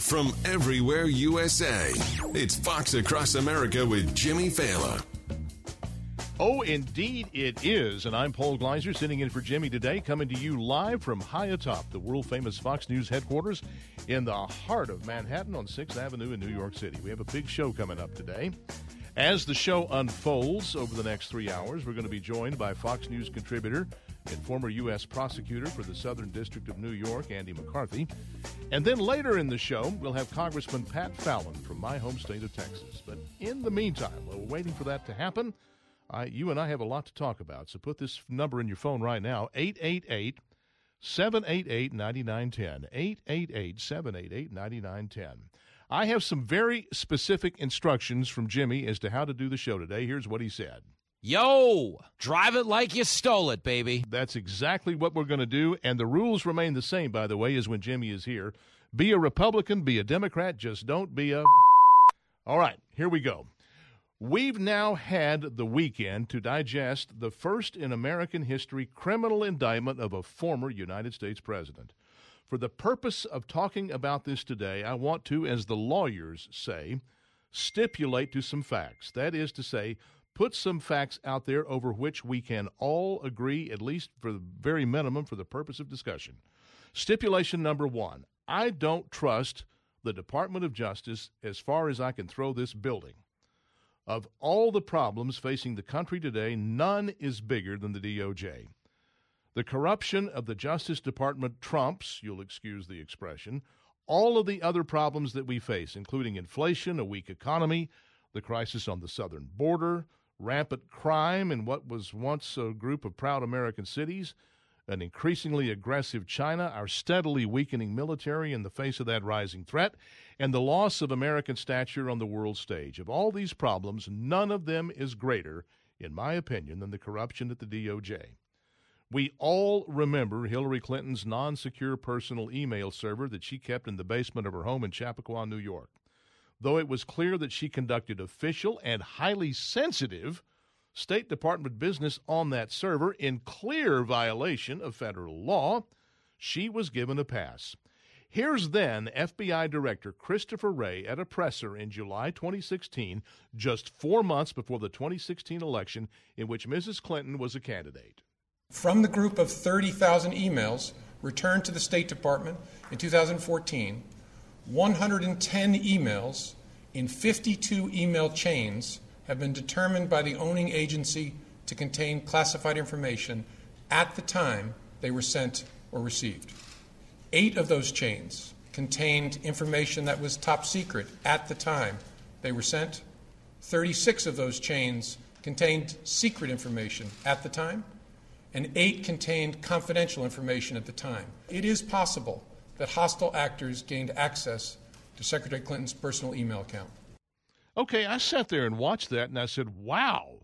Live from everywhere USA, it's Fox Across America with Jimmy Failla. Oh, indeed it is. And I'm Paul Gleiser sitting in for Jimmy today, coming to you live from high atop the world famous Fox News headquarters in the heart of Manhattan on 6th Avenue in New York City. We have a big show coming up today. As the show unfolds over the next three hours, we're going to be joined by Fox News contributor and former U.S. prosecutor for the Southern District of New York, Andy McCarthy. And then later in the show, we'll have Congressman Pat Fallon from my home state of Texas. But in the meantime, while we're waiting for that to happen, I, you and I have a lot to talk about. So put this number in your phone right now 888 788 9910. 888 788 9910. I have some very specific instructions from Jimmy as to how to do the show today. Here's what he said. Yo, drive it like you stole it, baby. That's exactly what we're going to do. And the rules remain the same, by the way, as when Jimmy is here. Be a Republican, be a Democrat, just don't be a. All right, here we go. We've now had the weekend to digest the first in American history criminal indictment of a former United States president. For the purpose of talking about this today, I want to, as the lawyers say, stipulate to some facts. That is to say, put some facts out there over which we can all agree, at least for the very minimum, for the purpose of discussion. Stipulation number one I don't trust the Department of Justice as far as I can throw this building. Of all the problems facing the country today, none is bigger than the DOJ. The corruption of the Justice Department trumps, you'll excuse the expression, all of the other problems that we face, including inflation, a weak economy, the crisis on the southern border, rampant crime in what was once a group of proud American cities, an increasingly aggressive China, our steadily weakening military in the face of that rising threat, and the loss of American stature on the world stage. Of all these problems, none of them is greater, in my opinion, than the corruption at the DOJ. We all remember Hillary Clinton's non secure personal email server that she kept in the basement of her home in Chappaqua, New York. Though it was clear that she conducted official and highly sensitive State Department business on that server in clear violation of federal law, she was given a pass. Here's then FBI Director Christopher Wray at a presser in July 2016, just four months before the 2016 election in which Mrs. Clinton was a candidate. From the group of 30,000 emails returned to the State Department in 2014, 110 emails in 52 email chains have been determined by the owning agency to contain classified information at the time they were sent or received. Eight of those chains contained information that was top secret at the time they were sent. 36 of those chains contained secret information at the time, and eight contained confidential information at the time. It is possible that hostile actors gained access to Secretary Clinton's personal email account. Okay, I sat there and watched that and I said, wow,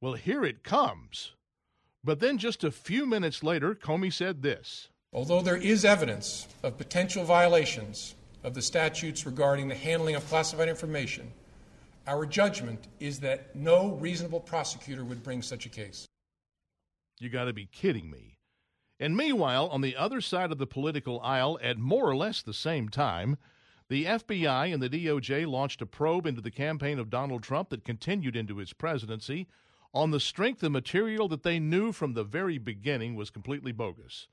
well, here it comes. But then just a few minutes later, Comey said this. Although there is evidence of potential violations of the statutes regarding the handling of classified information, our judgment is that no reasonable prosecutor would bring such a case. You got to be kidding me. And meanwhile, on the other side of the political aisle, at more or less the same time, the FBI and the DOJ launched a probe into the campaign of Donald Trump that continued into his presidency on the strength of material that they knew from the very beginning was completely bogus.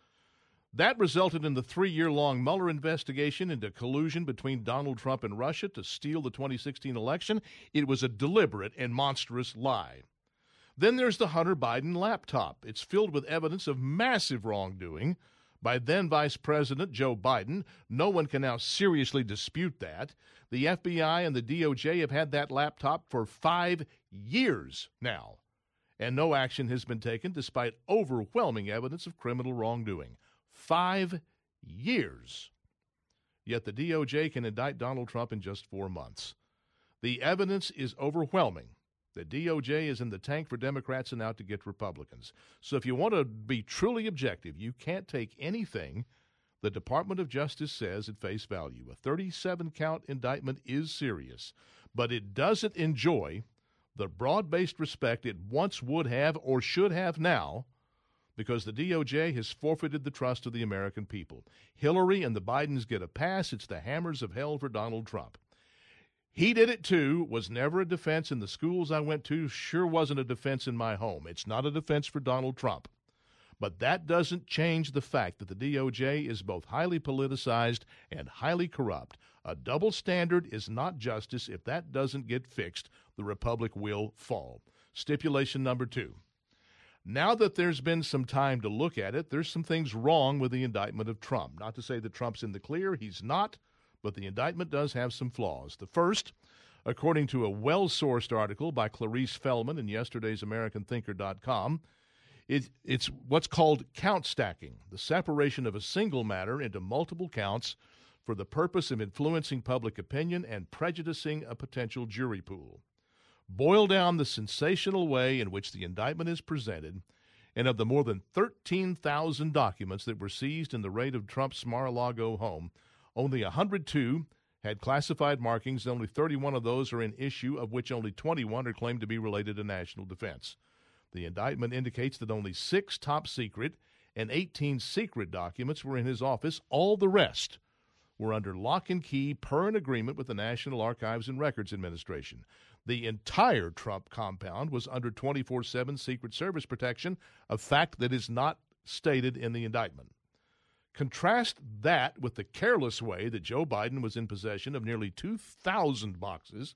That resulted in the three year long Mueller investigation into collusion between Donald Trump and Russia to steal the 2016 election. It was a deliberate and monstrous lie. Then there's the Hunter Biden laptop. It's filled with evidence of massive wrongdoing by then Vice President Joe Biden. No one can now seriously dispute that. The FBI and the DOJ have had that laptop for five years now, and no action has been taken despite overwhelming evidence of criminal wrongdoing. Five years. Yet the DOJ can indict Donald Trump in just four months. The evidence is overwhelming. The DOJ is in the tank for Democrats and out to get Republicans. So if you want to be truly objective, you can't take anything the Department of Justice says at face value. A 37 count indictment is serious, but it doesn't enjoy the broad based respect it once would have or should have now because the DOJ has forfeited the trust of the American people. Hillary and the Bidens get a pass. It's the hammers of hell for Donald Trump. He did it too, was never a defense in the schools I went to, sure wasn't a defense in my home. It's not a defense for Donald Trump. But that doesn't change the fact that the DOJ is both highly politicized and highly corrupt. A double standard is not justice. If that doesn't get fixed, the republic will fall. Stipulation number two now that there's been some time to look at it, there's some things wrong with the indictment of Trump. Not to say that Trump's in the clear, he's not, but the indictment does have some flaws. The first, according to a well sourced article by Clarice Feldman in yesterday's AmericanThinker.com, it, it's what's called count stacking, the separation of a single matter into multiple counts for the purpose of influencing public opinion and prejudicing a potential jury pool boil down the sensational way in which the indictment is presented and of the more than 13,000 documents that were seized in the raid of Trump's Mar a Lago home, only 102 had classified markings, and only 31 of those are in issue, of which only 21 are claimed to be related to national defense. The indictment indicates that only six top secret and 18 secret documents were in his office. All the rest were under lock and key per an agreement with the National Archives and Records Administration. The entire Trump compound was under 24 7 Secret Service protection, a fact that is not stated in the indictment. Contrast that with the careless way that Joe Biden was in possession of nearly 2,000 boxes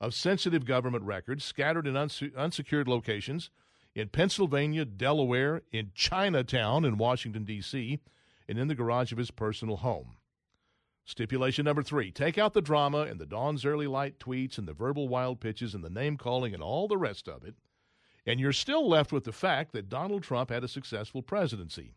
of sensitive government records scattered in unse- unsecured locations in Pennsylvania, Delaware, in Chinatown in Washington, D.C., and in the garage of his personal home. Stipulation number three take out the drama and the Dawn's early light tweets and the verbal wild pitches and the name calling and all the rest of it, and you're still left with the fact that Donald Trump had a successful presidency.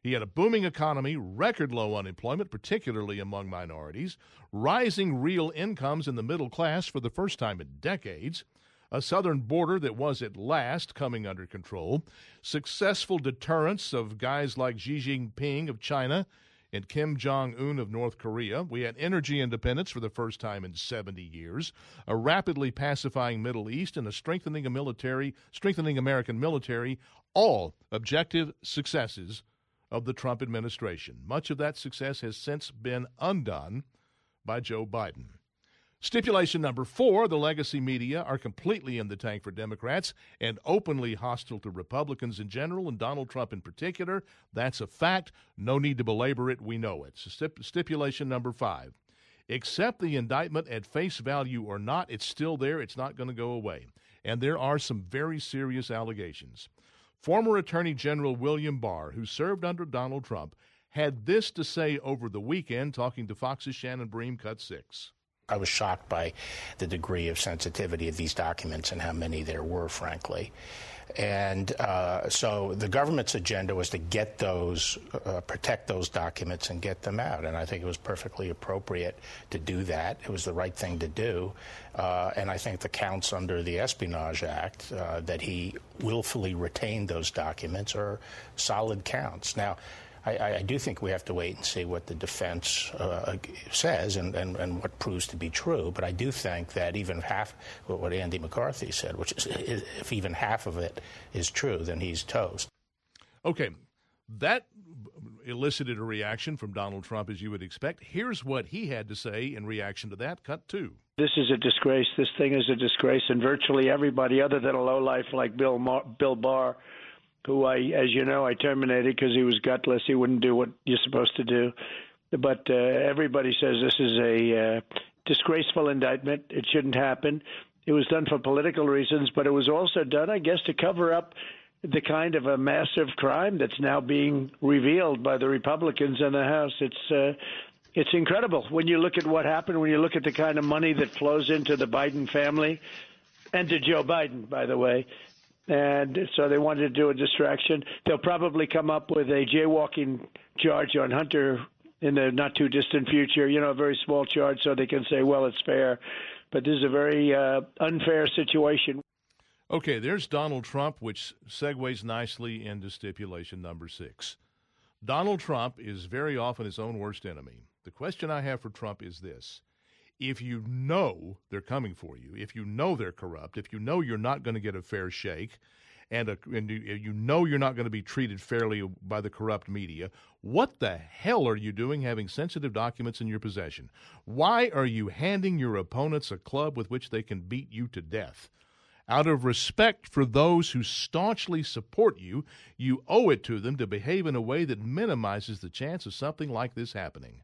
He had a booming economy, record low unemployment, particularly among minorities, rising real incomes in the middle class for the first time in decades, a southern border that was at last coming under control, successful deterrence of guys like Xi Jinping of China and Kim Jong un of North Korea. We had energy independence for the first time in 70 years, a rapidly pacifying Middle East, and a strengthening military, strengthening American military, all objective successes of the Trump administration. Much of that success has since been undone by Joe Biden. Stipulation number four the legacy media are completely in the tank for Democrats and openly hostile to Republicans in general and Donald Trump in particular. That's a fact. No need to belabor it. We know it. Stip- stipulation number five accept the indictment at face value or not, it's still there. It's not going to go away. And there are some very serious allegations. Former Attorney General William Barr, who served under Donald Trump, had this to say over the weekend talking to Fox's Shannon Bream, cut six. I was shocked by the degree of sensitivity of these documents and how many there were, frankly. And uh, so the government's agenda was to get those, uh, protect those documents and get them out. And I think it was perfectly appropriate to do that. It was the right thing to do. Uh, and I think the counts under the Espionage Act uh, that he willfully retained those documents are solid counts. Now, I, I, do think we have to wait and see what the defense uh, says and, and, and, what proves to be true. But I do think that even half what Andy McCarthy said, which is if even half of it is true, then he's toast. Okay, that elicited a reaction from Donald Trump, as you would expect. Here's what he had to say in reaction to that. Cut two. This is a disgrace. This thing is a disgrace, and virtually everybody, other than a lowlife like Bill Mar- Bill Barr who I, as you know, I terminated because he was gutless. He wouldn't do what you're supposed to do. But uh, everybody says this is a uh, disgraceful indictment. It shouldn't happen. It was done for political reasons, but it was also done, I guess, to cover up the kind of a massive crime that's now being revealed by the Republicans in the House. It's uh, it's incredible when you look at what happened. When you look at the kind of money that flows into the Biden family and to Joe Biden, by the way. And so they wanted to do a distraction. They'll probably come up with a jaywalking charge on Hunter in the not too distant future. You know, a very small charge, so they can say, "Well, it's fair." But this is a very uh, unfair situation. Okay, there's Donald Trump, which segues nicely into stipulation number six. Donald Trump is very often his own worst enemy. The question I have for Trump is this if you know they're coming for you, if you know they're corrupt, if you know you're not going to get a fair shake, and, a, and you know you're not going to be treated fairly by the corrupt media, what the hell are you doing having sensitive documents in your possession? Why are you handing your opponents a club with which they can beat you to death? Out of respect for those who staunchly support you, you owe it to them to behave in a way that minimizes the chance of something like this happening.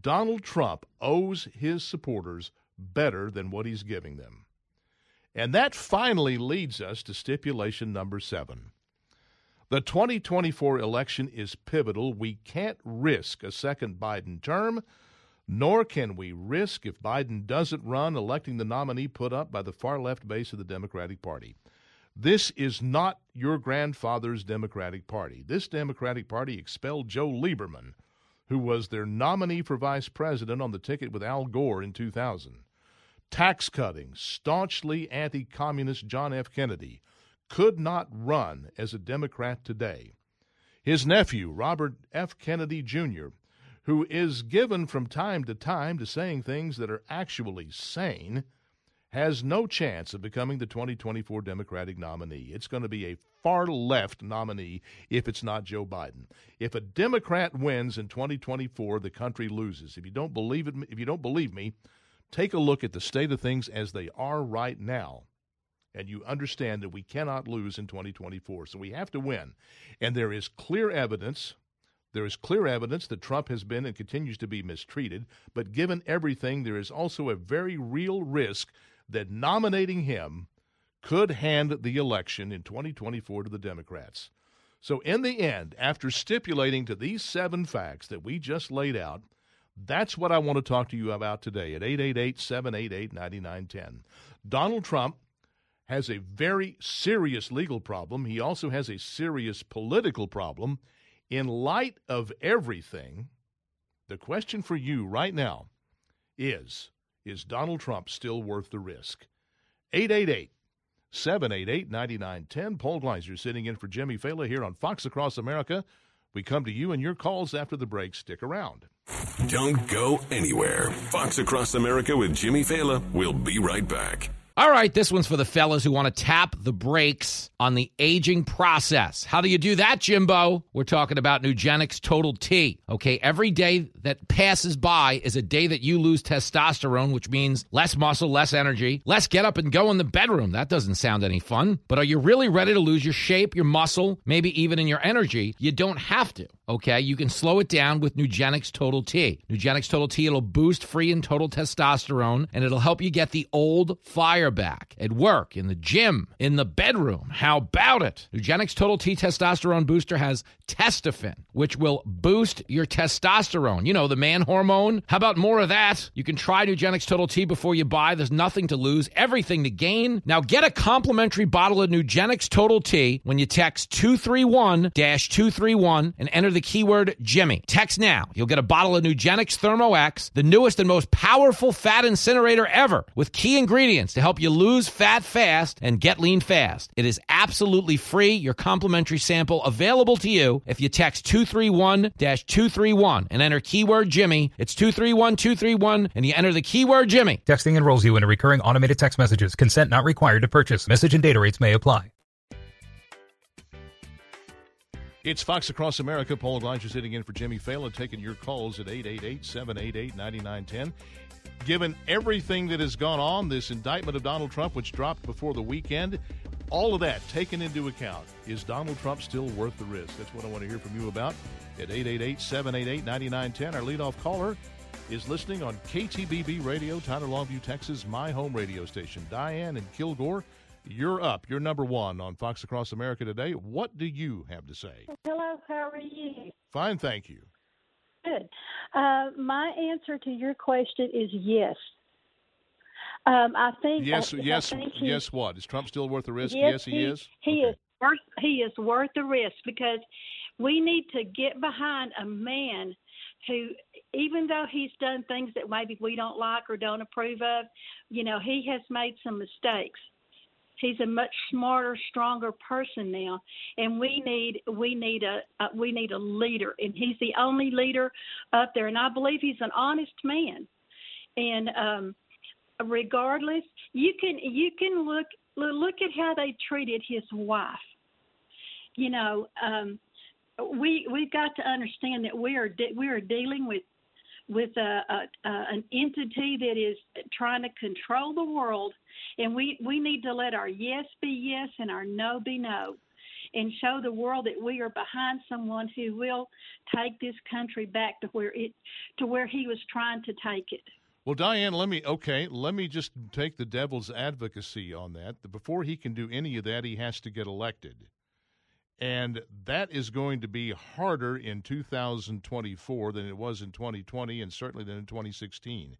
Donald Trump owes his supporters better than what he's giving them. And that finally leads us to stipulation number seven. The 2024 election is pivotal. We can't risk a second Biden term nor can we risk, if Biden doesn't run, electing the nominee put up by the far left base of the Democratic Party. This is not your grandfather's Democratic Party. This Democratic Party expelled Joe Lieberman, who was their nominee for vice president on the ticket with Al Gore in 2000. Tax cutting, staunchly anti communist John F. Kennedy could not run as a Democrat today. His nephew, Robert F. Kennedy Jr., who is given from time to time to saying things that are actually sane, has no chance of becoming the 2024 Democratic nominee. It's going to be a far left nominee if it's not Joe Biden. If a Democrat wins in 2024, the country loses. If you don't believe it, if you don't believe me, take a look at the state of things as they are right now. And you understand that we cannot lose in 2024. So we have to win. And there is clear evidence there is clear evidence that Trump has been and continues to be mistreated, but given everything, there is also a very real risk that nominating him could hand the election in 2024 to the Democrats. So, in the end, after stipulating to these seven facts that we just laid out, that's what I want to talk to you about today at 888 788 9910. Donald Trump has a very serious legal problem. He also has a serious political problem. In light of everything, the question for you right now is Is Donald Trump still worth the risk? 888 788 9910. Paul Gleiser sitting in for Jimmy Failla here on Fox Across America. We come to you and your calls after the break. Stick around. Don't go anywhere. Fox Across America with Jimmy Failla. We'll be right back. All right, this one's for the fellas who want to tap the brakes on the aging process. How do you do that, Jimbo? We're talking about Nugenix Total T. Okay, every day that passes by is a day that you lose testosterone, which means less muscle, less energy, less get up and go in the bedroom. That doesn't sound any fun. But are you really ready to lose your shape, your muscle, maybe even in your energy? You don't have to. Okay, you can slow it down with Nugenix Total T. Nugenix Total T, it'll boost free and total testosterone, and it'll help you get the old fire back at work, in the gym, in the bedroom. How about it? Nugenix Total T Testosterone Booster has Testofen, which will boost your testosterone. You know, the man hormone. How about more of that? You can try Nugenix Total T before you buy. There's nothing to lose, everything to gain. Now get a complimentary bottle of Nugenix Total T when you text 231 231 and enter the keyword Jimmy. Text now. You'll get a bottle of Nugenix Thermo X, the newest and most powerful fat incinerator ever, with key ingredients to help you lose fat fast and get lean fast. It is absolutely free. Your complimentary sample available to you if you text 231 231 and enter keyword Jimmy. It's 231 231 and you enter the keyword Jimmy. Texting enrolls you in a recurring automated text messages. Consent not required to purchase. Message and data rates may apply. It's Fox Across America. Paul Gleiser sitting in for Jimmy Failla, taking your calls at 888 788 9910. Given everything that has gone on, this indictment of Donald Trump, which dropped before the weekend, all of that taken into account, is Donald Trump still worth the risk? That's what I want to hear from you about at 888 788 9910. Our leadoff caller is listening on KTBB Radio, Tyler Longview, Texas, my home radio station. Diane and Kilgore, you're up. You're number one on Fox Across America today. What do you have to say? Hello, how are you? Fine, thank you. Good. Uh, my answer to your question is yes. Um, I think yes, I, yes, I think he, yes. What is Trump still worth the risk? Yes, Yes, he, he is. He Okay. is worth. He is worth the risk because we need to get behind a man who, even though he's done things that maybe we don't like or don't approve of, you know, he has made some mistakes. He's a much smarter, stronger person now, and we need we need a, a we need a leader, and he's the only leader up there, and I believe he's an honest man, and um, regardless, you can you can look look at how they treated his wife. You know, um, we we've got to understand that we are de- we are dealing with with a, a, a, an entity that is trying to control the world, and we we need to let our yes be yes and our no be no. And show the world that we are behind someone who will take this country back to where it to where he was trying to take it. Well, Diane, let me okay. Let me just take the devil's advocacy on that. Before he can do any of that, he has to get elected, and that is going to be harder in 2024 than it was in 2020, and certainly than in 2016.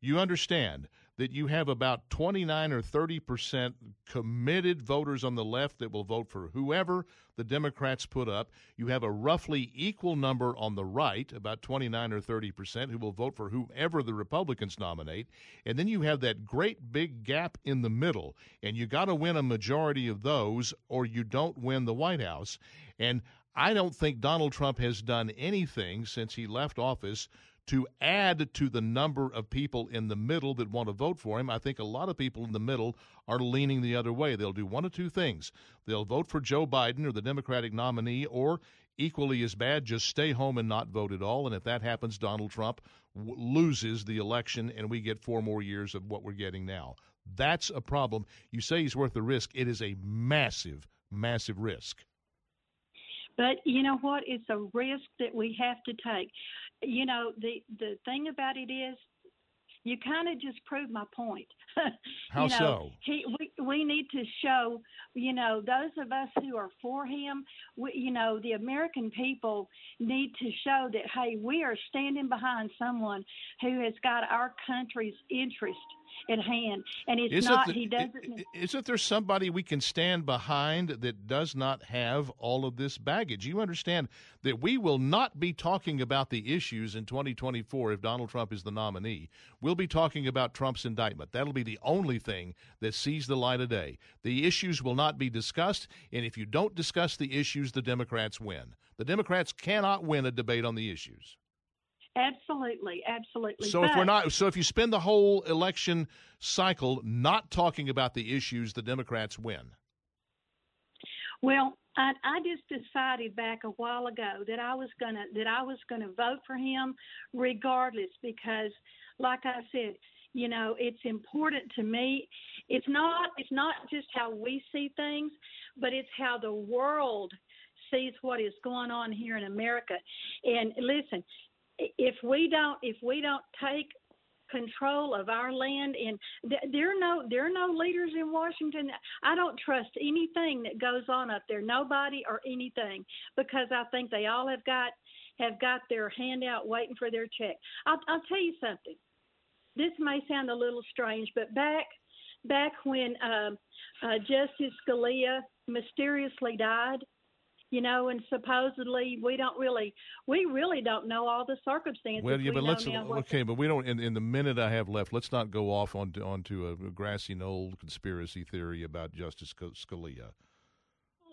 You understand that you have about 29 or 30 percent committed voters on the left that will vote for whoever the Democrats put up. You have a roughly equal number on the right, about 29 or 30 percent, who will vote for whoever the Republicans nominate. And then you have that great big gap in the middle. And you got to win a majority of those, or you don't win the White House. And I don't think Donald Trump has done anything since he left office to add to the number of people in the middle that want to vote for him. I think a lot of people in the middle are leaning the other way. They'll do one of two things they'll vote for Joe Biden or the Democratic nominee, or equally as bad, just stay home and not vote at all. And if that happens, Donald Trump w- loses the election and we get four more years of what we're getting now. That's a problem. You say he's worth the risk. It is a massive, massive risk. But you know what? It's a risk that we have to take. You know, the the thing about it is, you kind of just proved my point. How you know, so? He, we we need to show, you know, those of us who are for him, we, you know, the American people need to show that hey, we are standing behind someone who has got our country's interest at hand, and it's Isn't not. the- he doesn't. Isn't there somebody we can stand behind that does not have all of this baggage? You understand that we will not be talking about the issues in 2024 if Donald Trump is the nominee. We'll be talking about Trump's indictment. That'll be the only thing that sees the light of day. The issues will not be discussed, and if you don't discuss the issues, the Democrats win. The Democrats cannot win a debate on the issues. Absolutely, absolutely. So if we're not, so if you spend the whole election cycle not talking about the issues, the Democrats win. Well, I, I just decided back a while ago that I was gonna that I was gonna vote for him, regardless, because, like I said, you know, it's important to me. It's not it's not just how we see things, but it's how the world sees what is going on here in America. And listen, if we don't if we don't take control of our land and th- there are no there are no leaders in Washington. I don't trust anything that goes on up there nobody or anything because I think they all have got have got their hand out waiting for their check. I'll I'll tell you something. This may sound a little strange but back back when um uh, Justice Scalia mysteriously died you know, and supposedly we don't really, we really don't know all the circumstances. Well, yeah, We but let's okay, but we don't. In, in the minute I have left, let's not go off onto onto a grassy knoll conspiracy theory about Justice Sc- Scalia.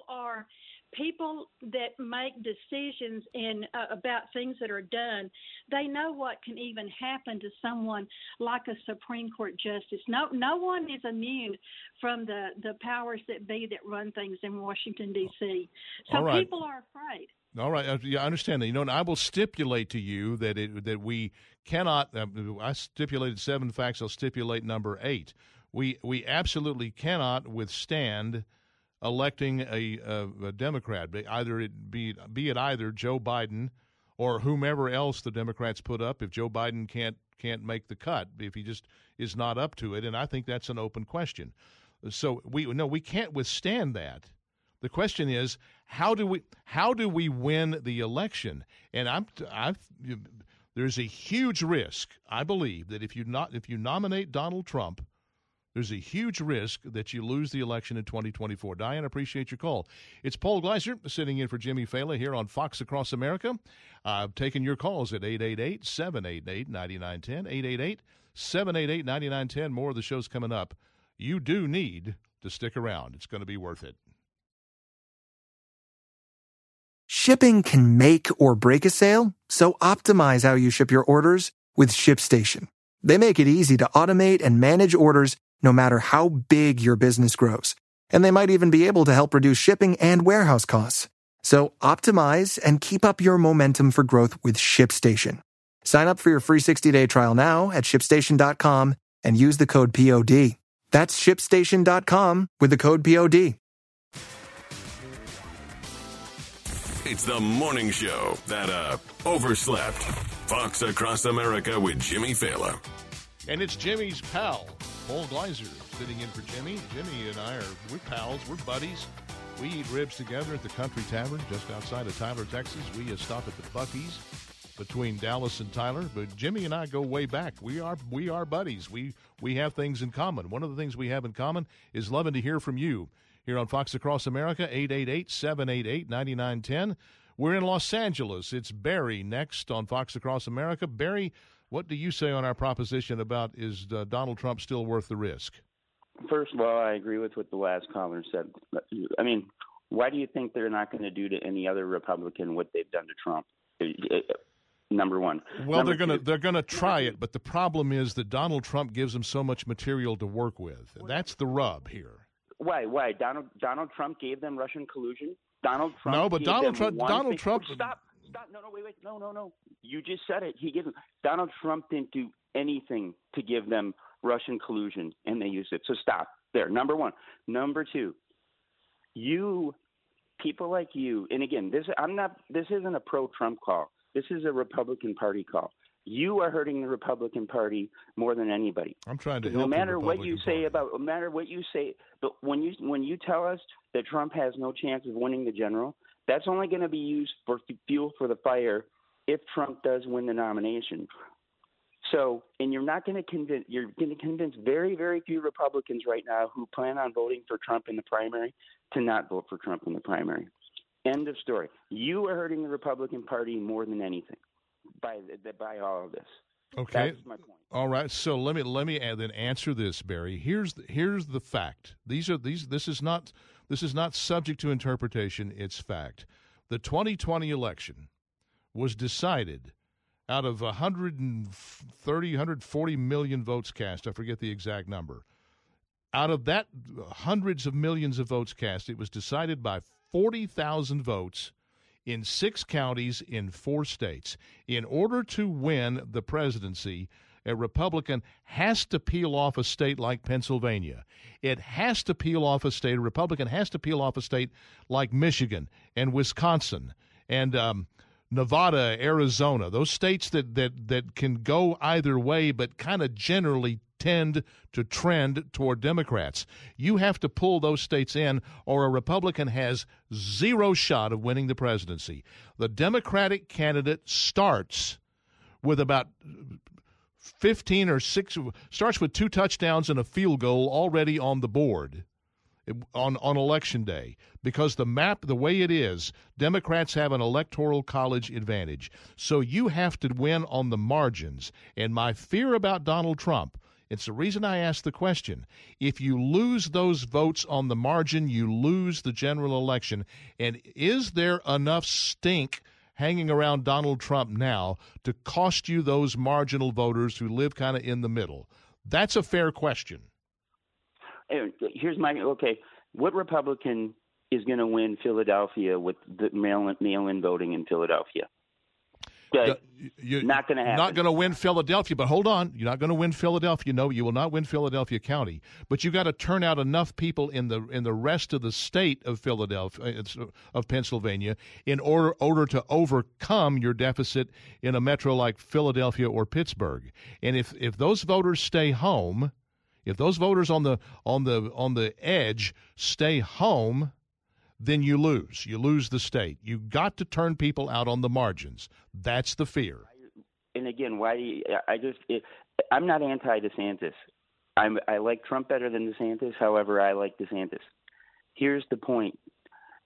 are people that make decisions in uh, about things that are done. They know what can even happen to someone like a Supreme Court justice. No, no one is immune from the the powers that be that run things in Washington D.C. So right. people are afraid. All right, uh, yeah, I understand that. You know, and I will stipulate to you that it that we cannot. Uh, I stipulated seven facts. I'll stipulate number eight. We we absolutely cannot withstand electing a, a, a Democrat, either it be be it either Joe Biden or whomever else the Democrats put up. If Joe Biden can't can't make the cut, if he just is not up to it, and I think that's an open question. So we no, we can't withstand that. The question is how do we how do we win the election? And I'm I there's a huge risk, I believe, that if you not if you nominate Donald Trump there's a huge risk that you lose the election in 2024. Diane, appreciate your call. It's Paul Gleiser sitting in for Jimmy Failla here on Fox Across America. I've taken your calls at 888 788 9910. 888 788 9910. More of the show's coming up. You do need to stick around, it's going to be worth it. Shipping can make or break a sale, so optimize how you ship your orders with ShipStation. They make it easy to automate and manage orders no matter how big your business grows. And they might even be able to help reduce shipping and warehouse costs. So optimize and keep up your momentum for growth with ShipStation. Sign up for your free 60-day trial now at shipstation.com and use the code POD. That's shipstation.com with the code POD. It's the morning show that uh overslept. Fox Across America with Jimmy Failla. And it's Jimmy's pal, Paul Gleiser, sitting in for Jimmy. Jimmy and I are we're pals, we're buddies. We eat ribs together at the Country Tavern just outside of Tyler, Texas. We stop at the Buc-ee's between Dallas and Tyler. But Jimmy and I go way back. We are we are buddies. We we have things in common. One of the things we have in common is loving to hear from you here on Fox Across America, 888-788-9910. We're in Los Angeles. It's Barry next on Fox Across America. Barry, what do you say on our proposition about is uh, Donald Trump still worth the risk? First of all, I agree with what the last caller said. I mean, why do you think they're not going to do to any other Republican what they've done to Trump? Number one. Well, Number they're going to they're going to try it, but the problem is that Donald Trump gives them so much material to work with. That's the rub here. Why? Why? Donald Donald Trump gave them Russian collusion. Donald Trump. No, but Donald Trump- Donald thing- Trump- Stop! No, no, wait, wait. No, no, no. You just said it. He them. Donald Trump didn't do anything to give them Russian collusion, and they used it. So stop there. Number one. Number two. You, people like you, and again, this I'm not. This isn't a pro-Trump call. This is a Republican Party call. You are hurting the Republican Party more than anybody. I'm trying to no help the matter what you Republican say about no matter what you say but when you when you tell us that Trump has no chance of winning the general that's only going to be used for f- fuel for the fire if Trump does win the nomination so and you're not going to convince you're going to convince very very few Republicans right now who plan on voting for Trump in the primary to not vote for Trump in the primary end of story you are hurting the Republican Party more than anything by by all of this Okay. that's my point All right. So let me let me then answer this, Barry. Here's the, here's the fact. These are these. This is not this is not subject to interpretation. It's fact. The 2020 election was decided out of 130, 140 million votes cast. I forget the exact number. Out of that hundreds of millions of votes cast, it was decided by 40,000 votes in six counties in four states. In order to win the presidency, a Republican has to peel off a state like Pennsylvania. It has to peel off a state, a Republican has to peel off a state like Michigan and Wisconsin and um, Nevada, Arizona, those states that, that, that can go either way but kind of generally tend to trend toward Democrats. You have to pull those states in, or a Republican has zero shot of winning the presidency. The Democratic candidate starts with about 15 or 6 starts with two touchdowns and a field goal already on the board on on election day because the map the way it is democrats have an electoral college advantage so you have to win on the margins and my fear about donald trump it's the reason I asked the question. If you lose those votes on the margin, you lose the general election. And is there enough stink hanging around Donald Trump now to cost you those marginal voters who live kind of in the middle? That's a fair question. Here's my okay. What Republican is going to win Philadelphia with the mail in voting in Philadelphia? Okay. You're not going to happen. Not going to win Philadelphia, but hold on. You're not going to win Philadelphia. No, you will not win Philadelphia County. But you got to turn out enough people in the in the rest of the state of Philadelphia uh, of Pennsylvania in order order to overcome your deficit in a metro like Philadelphia or Pittsburgh. And if if those voters stay home, if those voters on the on the on the edge stay home, then you lose. You lose the state. You got to turn people out on the margins. That's the fear. And again, why do you, I just it, I'm not anti DeSantis. I'm I like Trump better than DeSantis. However, I like DeSantis. Here's the point.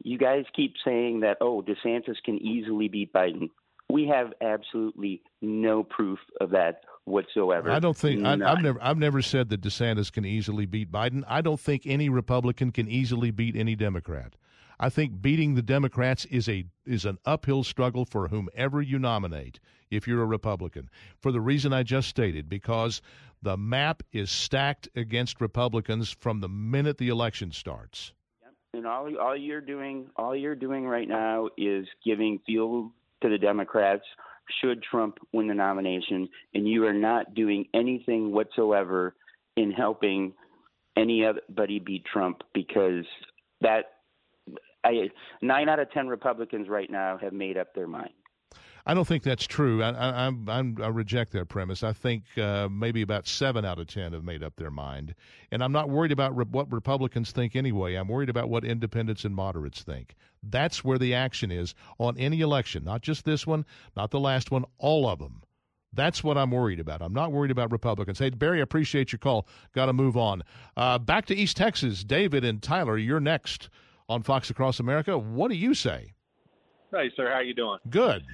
You guys keep saying that oh, DeSantis can easily beat Biden. We have absolutely no proof of that whatsoever. I don't think I, have never I've never said that DeSantis can easily beat Biden. I don't think any Republican can easily beat any Democrat. I think beating the Democrats is a is an uphill struggle for whomever you nominate if you're a Republican. For the reason I just stated, because the map is stacked against Republicans from the minute the election starts. And all all you're doing all you're doing right now is giving fuel to the Democrats should Trump win the nomination, and you are not doing anything whatsoever in helping anybody beat Trump because that I, nine out of ten Republicans right now have made up their mind. I don't think that's true. I, I, I, reject that premise. I think uh, maybe about seven out of ten have made up their mind, and I'm not worried about re- what Republicans think anyway. I'm worried about what independents and moderates think. That's where the action is on any election, not just this one, not the last one, all of them. That's what I'm worried about. I'm not worried about Republicans. Hey, Barry, I appreciate your call. Got to move on. Uh, back to East Texas. David and Tyler, you're next on Fox Across America. What do you say? Hey, sir, how you doing? Good.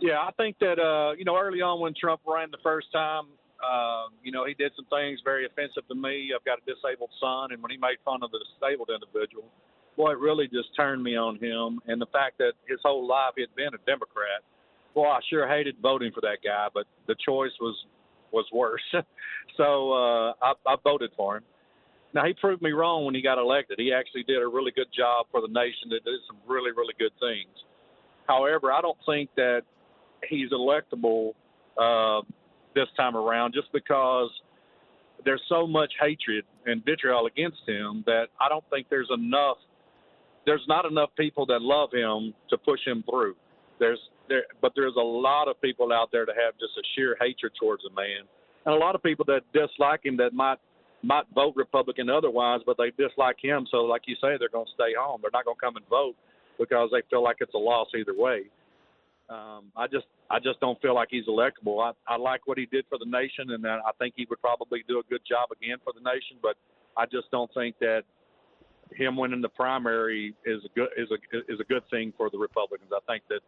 Yeah, I think that uh, you know early on when Trump ran the first time, uh, you know he did some things very offensive to me. I've got a disabled son, and when he made fun of the disabled individual, boy, it really just turned me on him. And the fact that his whole life he had been a Democrat, boy, I sure hated voting for that guy. But the choice was was worse, so uh, I, I voted for him. Now he proved me wrong when he got elected. He actually did a really good job for the nation. That did some really, really good things. However, I don't think that he's electable uh, this time around, just because there's so much hatred and vitriol against him that I don't think there's enough. There's not enough people that love him to push him through. There's there, but there's a lot of people out there that have just a sheer hatred towards the man, and a lot of people that dislike him that might might vote Republican otherwise, but they dislike him. So, like you say, they're going to stay home. They're not going to come and vote because they feel like it's a loss either way. Um, I just, I just don't feel like he's electable. I, I like what he did for the nation, and I think he would probably do a good job again for the nation. But I just don't think that him winning the primary is a good is a is a good thing for the Republicans. I think that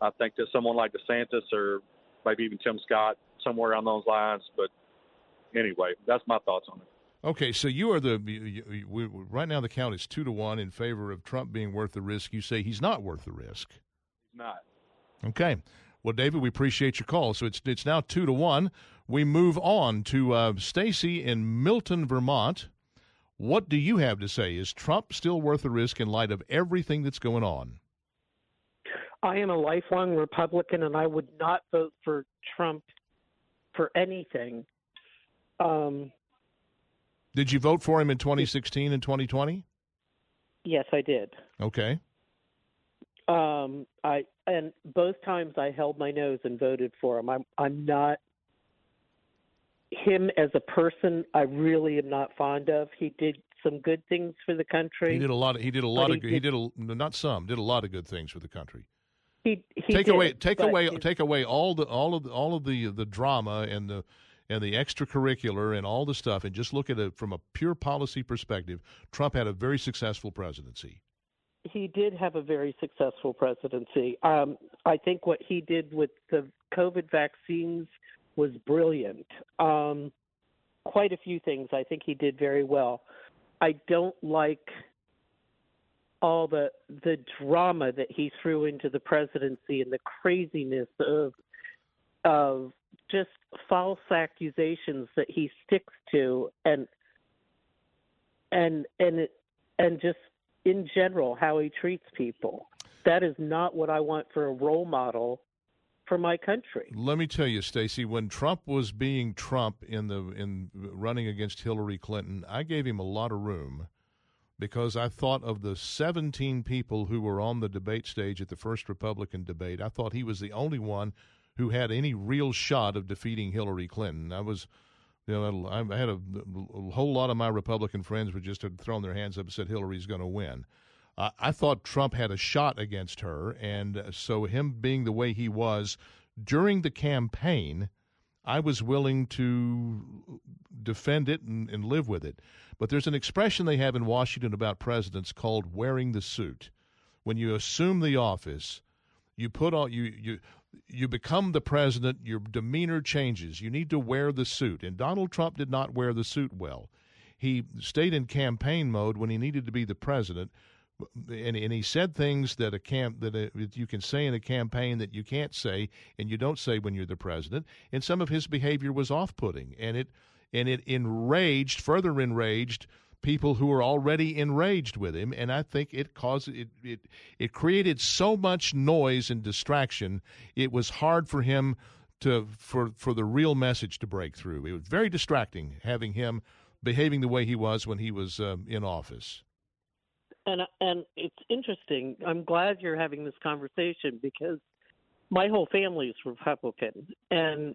I think that someone like DeSantis or maybe even Tim Scott somewhere around those lines. But anyway, that's my thoughts on it. Okay, so you are the you, you, we, right now the count is two to one in favor of Trump being worth the risk. You say he's not worth the risk. He's not. Okay. Well, David, we appreciate your call. So it's it's now two to one. We move on to uh, Stacy in Milton, Vermont. What do you have to say? Is Trump still worth the risk in light of everything that's going on? I am a lifelong Republican, and I would not vote for Trump for anything. Um, did you vote for him in 2016 and 2020? Yes, I did. Okay. Um, I and both times I held my nose and voted for him. I'm I'm not him as a person. I really am not fond of. He did some good things for the country. He did a lot. Of, he did a lot of. He did, he did a, not some. Did a lot of good things for the country. He, he take did, away take away take away all the all of the, all of the the drama and the and the extracurricular and all the stuff and just look at it from a pure policy perspective, Trump had a very successful presidency. He did have a very successful presidency. Um, I think what he did with the COVID vaccines was brilliant. Um, quite a few things I think he did very well. I don't like all the the drama that he threw into the presidency and the craziness of of just false accusations that he sticks to and and and and just in general how he treats people that is not what i want for a role model for my country. Let me tell you, Stacy, when Trump was being Trump in the in running against Hillary Clinton, I gave him a lot of room because I thought of the 17 people who were on the debate stage at the first Republican debate, I thought he was the only one who had any real shot of defeating Hillary Clinton. I was, you know, I had a, a whole lot of my Republican friends would just have thrown their hands up and said Hillary's going to win. Uh, I thought Trump had a shot against her, and so him being the way he was during the campaign – I was willing to defend it and, and live with it. But there's an expression they have in Washington about presidents called wearing the suit. When you assume the office, you put on you you you become the president, your demeanor changes. You need to wear the suit. And Donald Trump did not wear the suit well. He stayed in campaign mode when he needed to be the president, and, and he said things that a camp that uh, a, you can say in a campaign that you can't say and you don't say when you're the president. And some of his behavior was off-putting, and it and it enraged, further enraged people who were already enraged with him. And I think it caused it it it created so much noise and distraction. It was hard for him to for for the real message to break through. It was very distracting having him behaving the way he was when he was um, in office and and it's interesting. I'm glad you're having this conversation because my whole family is Republican, and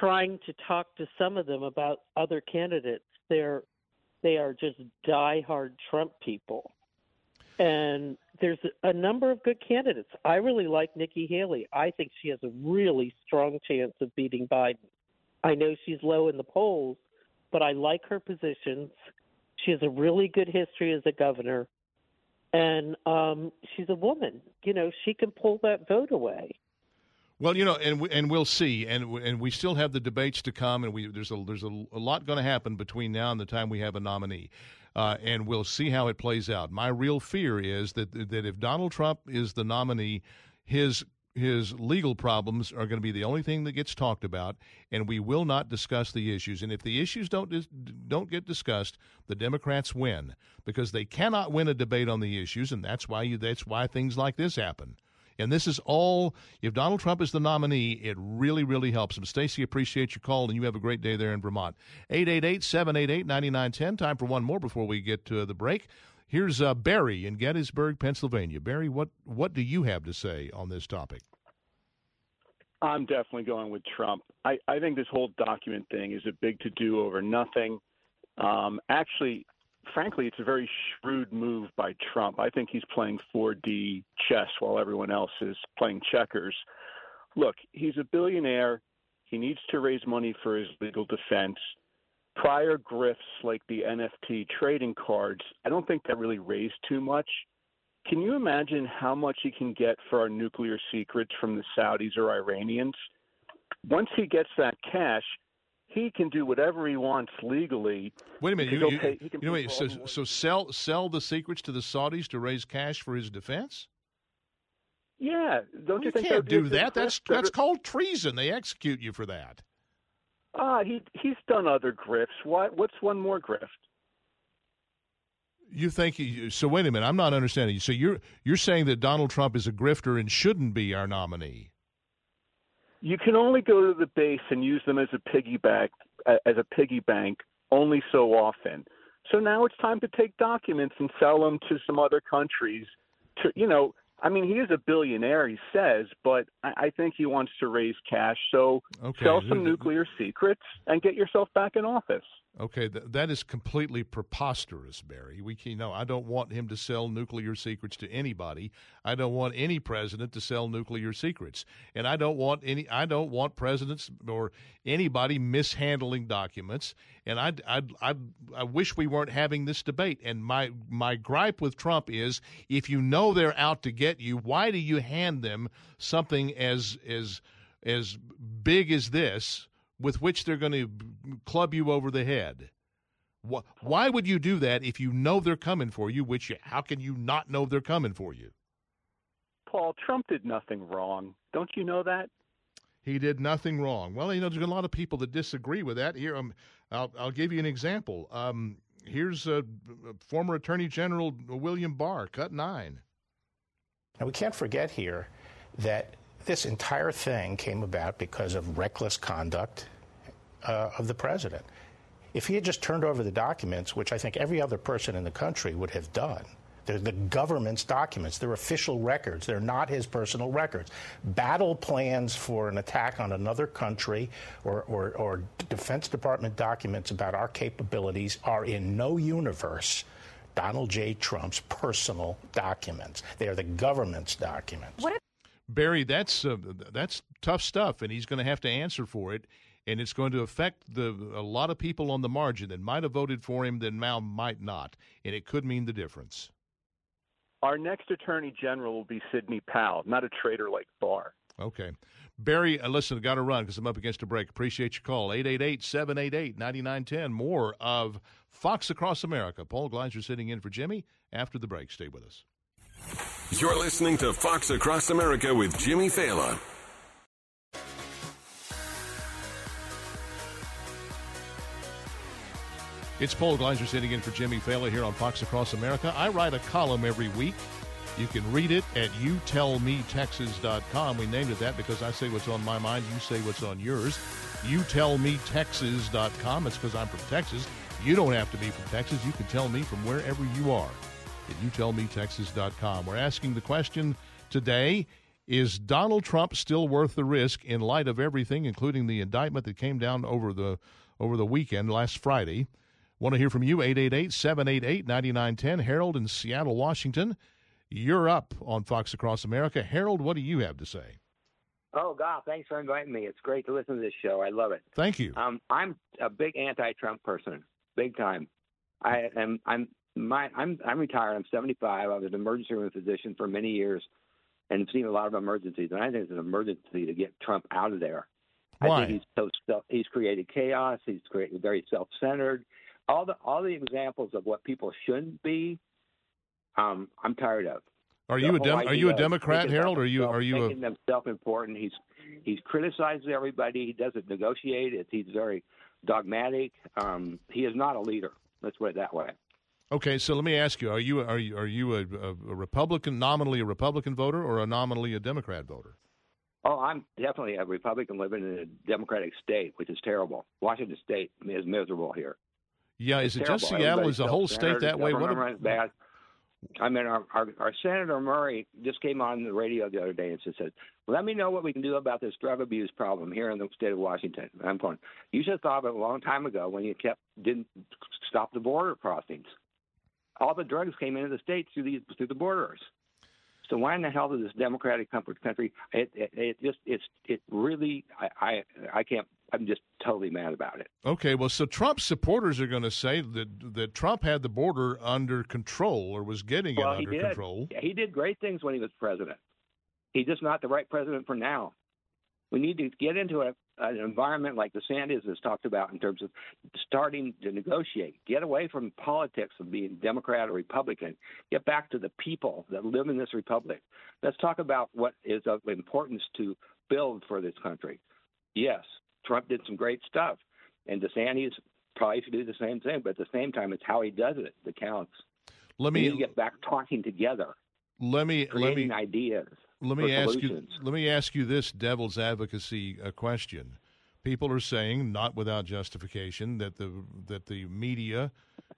trying to talk to some of them about other candidates, they're they are just diehard Trump people. And there's a number of good candidates. I really like Nikki Haley. I think she has a really strong chance of beating Biden. I know she's low in the polls, but I like her positions. She has a really good history as a governor, and um, she's a woman. You know, she can pull that vote away. Well, you know, and and we'll see, and and we still have the debates to come, and we there's a there's a, a lot going to happen between now and the time we have a nominee, uh, and we'll see how it plays out. My real fear is that that if Donald Trump is the nominee, his his legal problems are going to be the only thing that gets talked about, and we will not discuss the issues. And if the issues don't don't get discussed, the Democrats win because they cannot win a debate on the issues, and that's why you, that's why things like this happen. And this is all. If Donald Trump is the nominee, it really, really helps him. Stacy, appreciate your call, and you have a great day there in Vermont. 888 788 9910. Time for one more before we get to the break. Here's uh, Barry in Gettysburg, Pennsylvania. Barry, what, what do you have to say on this topic? I'm definitely going with Trump. I, I think this whole document thing is a big to do over nothing. Um, actually, frankly, it's a very shrewd move by Trump. I think he's playing 4D chess while everyone else is playing checkers. Look, he's a billionaire. He needs to raise money for his legal defense prior grifts like the NFT trading cards, I don't think that really raised too much. Can you imagine how much he can get for our nuclear secrets from the Saudis or Iranians? Once he gets that cash, he can do whatever he wants legally. Wait a minute, you, you, pay, you know, wait, so, so sell sell the secrets to the Saudis to raise cash for his defense? Yeah, don't you, you think can't do that? That's that's called treason. They execute you for that. Ah, he he's done other grifts. What what's one more grift? You think he, so? Wait a minute, I'm not understanding. You. So you're you're saying that Donald Trump is a grifter and shouldn't be our nominee? You can only go to the base and use them as a piggyback as a piggy bank only so often. So now it's time to take documents and sell them to some other countries. To you know, I mean, he is a billionaire, he says, but I, I think he wants to raise cash. So okay. sell some nuclear secrets and get yourself back in office. Okay, th- that is completely preposterous, Barry. We can, no, I don't want him to sell nuclear secrets to anybody. I don't want any president to sell nuclear secrets, and I don't want any. I don't want presidents or anybody mishandling documents. And I, I, I, I wish we weren't having this debate. And my my gripe with Trump is, if you know they're out to get you, why do you hand them something as as as big as this? With which they're going to club you over the head. Why would you do that if you know they're coming for you? Which how can you not know they're coming for you? Paul, Trump did nothing wrong. Don't you know that? He did nothing wrong. Well, you know, there's a lot of people that disagree with that. Here, um, I'll, I'll give you an example. Um, here's a, a former Attorney General William Barr, cut nine. Now we can't forget here that This entire thing came about because of reckless conduct uh, of the president. If he had just turned over the documents, which I think every other person in the country would have done, they're the government's documents. They're official records. They're not his personal records. Battle plans for an attack on another country or, or, or Defense Department documents about our capabilities are in no universe Donald J. Trump's personal documents. They are the government's documents. What if- Barry, that's uh, that's tough stuff, and he's going to have to answer for it. And it's going to affect the a lot of people on the margin that might have voted for him, that now might not, and it could mean the difference. Our next attorney general will be Sidney Powell, not a traitor like Barr. Okay. Barry, uh, listen, got to run because I'm up against a break. Appreciate your call. 888 788 9910. More of Fox Across America. Paul Gleiser sitting in for Jimmy after the break. Stay with us. You're listening to Fox Across America with Jimmy Failla. It's Paul Gleiser sitting in for Jimmy Failla here on Fox Across America. I write a column every week. You can read it at youtellmetexas.com. We named it that because I say what's on my mind, you say what's on yours. Youtellmetexas.com. It's because I'm from Texas. You don't have to be from Texas. You can tell me from wherever you are at youtellmetexas.com. We're asking the question today is Donald Trump still worth the risk in light of everything, including the indictment that came down over the over the weekend last Friday? Want to hear from you? 888 788 9910. Harold in Seattle, Washington. You're up on Fox Across America. Harold, what do you have to say? Oh God, thanks for inviting me. It's great to listen to this show. I love it. Thank you. Um, I'm a big anti-Trump person, big time. I am. I'm my. I'm. I'm retired. I'm 75. I was an emergency room physician for many years, and seen a lot of emergencies. And I think it's an emergency to get Trump out of there. Why? I think he's so self, he's created chaos. He's created very self-centered. All the all the examples of what people shouldn't be. Um, I'm tired of. Are The you a Dem- are you a Democrat, Harold? are you are you a making himself important? He's he's criticizes everybody. He doesn't negotiate. It's, he's very dogmatic. Um, he is not a leader. Let's put it that way. Okay, so let me ask you: Are you are you are you a, a, a Republican, nominally a Republican voter, or a nominally a Democrat voter? Oh, I'm definitely a Republican living in a Democratic state, which is terrible. Washington State is miserable here. Yeah, is it just. Seattle? Is the whole state that way? What? Runs bad. I mean, our, our, our Senator Murray just came on the radio the other day and said, "Let me know what we can do about this drug abuse problem here in the state of Washington." And I'm going, "You should have thought of it a long time ago when you kept didn't stop the border crossings. All the drugs came into the states through these through the borders. So why in the hell does this democratic country? It, it, it just it's it really I, I I can't. I'm just totally mad about it. Okay, well, so Trump supporters are going to say that that Trump had the border under control or was getting well, it under he did. control. He did great things when he was president. He's just not the right president for now. We need to get into a, an environment like DeSantis has talked about in terms of starting to negotiate. Get away from politics of being Democrat or Republican. Get back to the people that live in this republic. Let's talk about what is of importance to build for this country. Yes, Trump did some great stuff, and DeSantis probably should do the same thing. But at the same time, it's how he does it that counts. Let we me need to get back talking together, let me let me ideas. let me ask solutions. you let me ask you this devil's advocacy uh, question. People are saying, not without justification, that the that the media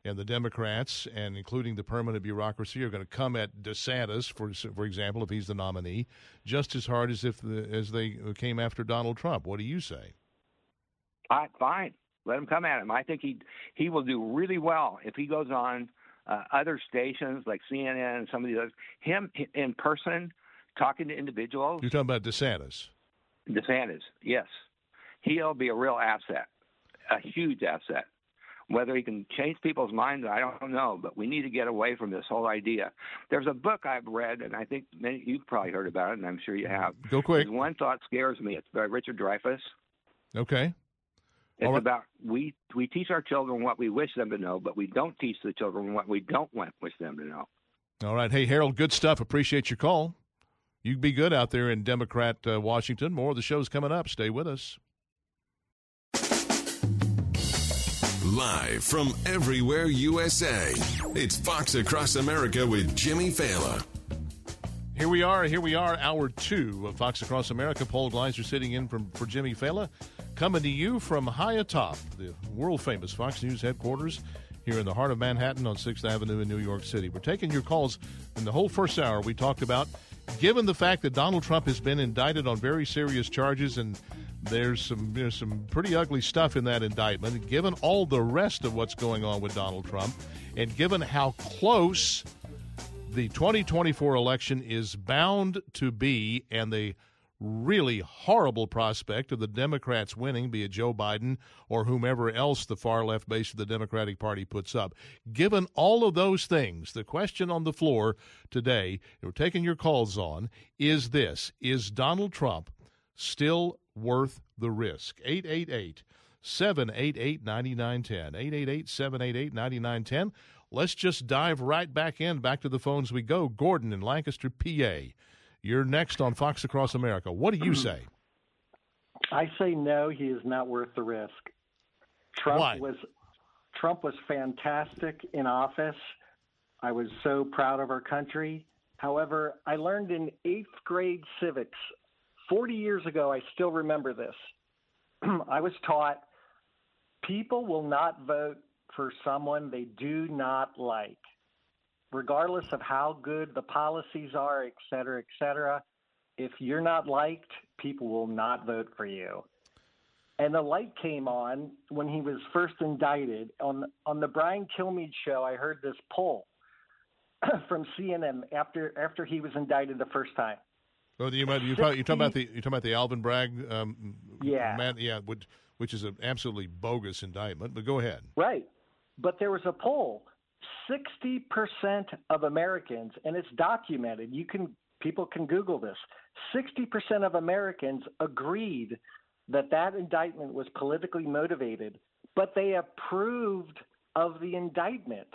and the Democrats, and including the permanent bureaucracy, are going to come at DeSantis, for for example, if he's the nominee, just as hard as if the, as they came after Donald Trump. What do you say? I, fine, let him come at him. I think he he will do really well if he goes on uh, other stations like CNN and some of the others. Him in person, talking to individuals. You're talking about DeSantis. DeSantis, yes, he'll be a real asset, a huge asset. Whether he can change people's minds, I don't know, but we need to get away from this whole idea. There's a book I've read, and I think many, you've probably heard about it, and I'm sure you have. Go quick. There's one thought scares me. It's by Richard Dreyfuss. Okay. It's All right. about we we teach our children what we wish them to know, but we don't teach the children what we don't want wish them to know. All right. Hey, Harold, good stuff. Appreciate your call. You be good out there in Democrat uh, Washington. More of the show's coming up. Stay with us. Live from everywhere USA, it's Fox Across America with Jimmy Failla. Here we are. Here we are. Hour two of Fox Across America. Paul Gleiser sitting in from for Jimmy Failla, coming to you from high atop the world famous Fox News headquarters here in the heart of Manhattan on Sixth Avenue in New York City. We're taking your calls. In the whole first hour, we talked about, given the fact that Donald Trump has been indicted on very serious charges and there's some there's some pretty ugly stuff in that indictment. Given all the rest of what's going on with Donald Trump, and given how close the 2024 election is bound to be, and the really horrible prospect of the Democrats winning, be it Joe Biden or whomever else the far left base of the Democratic Party puts up. Given all of those things, the question on the floor today, we're taking your calls on, is this Is Donald Trump still worth the risk? 888 788 9910. 888 788 9910. Let's just dive right back in, back to the phones we go. Gordon in Lancaster, PA. You're next on Fox Across America. What do you say? I say no, he is not worth the risk. Trump Why? was Trump was fantastic in office. I was so proud of our country. However, I learned in 8th grade civics 40 years ago, I still remember this. I was taught people will not vote for someone they do not like, regardless of how good the policies are, et cetera, et cetera. If you're not liked, people will not vote for you. And the light came on when he was first indicted. On on the Brian Kilmeade show, I heard this poll from CNN after after he was indicted the first time. Oh, you might, you talk, you talking about the you talking about the Alvin Bragg, um, Yeah. man, yeah, which, which is an absolutely bogus indictment. But go ahead. Right. But there was a poll. 60% of Americans, and it's documented. You can people can Google this. 60% of Americans agreed that that indictment was politically motivated, but they approved of the indictment.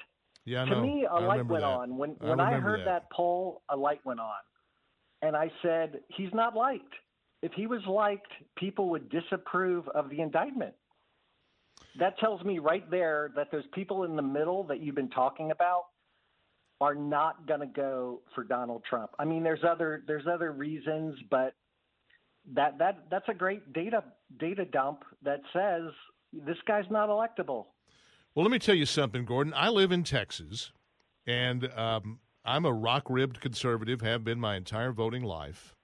Yeah, I to know. me, a I light went that. on when I when I, remember heard that. that poll. A light went on, and I said, "He's not liked. If he was liked, people would disapprove of the indictment." That tells me right there that those people in the middle that you've been talking about are not going to go for Donald Trump. I mean, there's other there's other reasons, but that that that's a great data data dump that says this guy's not electable. Well, let me tell you something, Gordon. I live in Texas, and um, I'm a rock ribbed conservative, have been my entire voting life.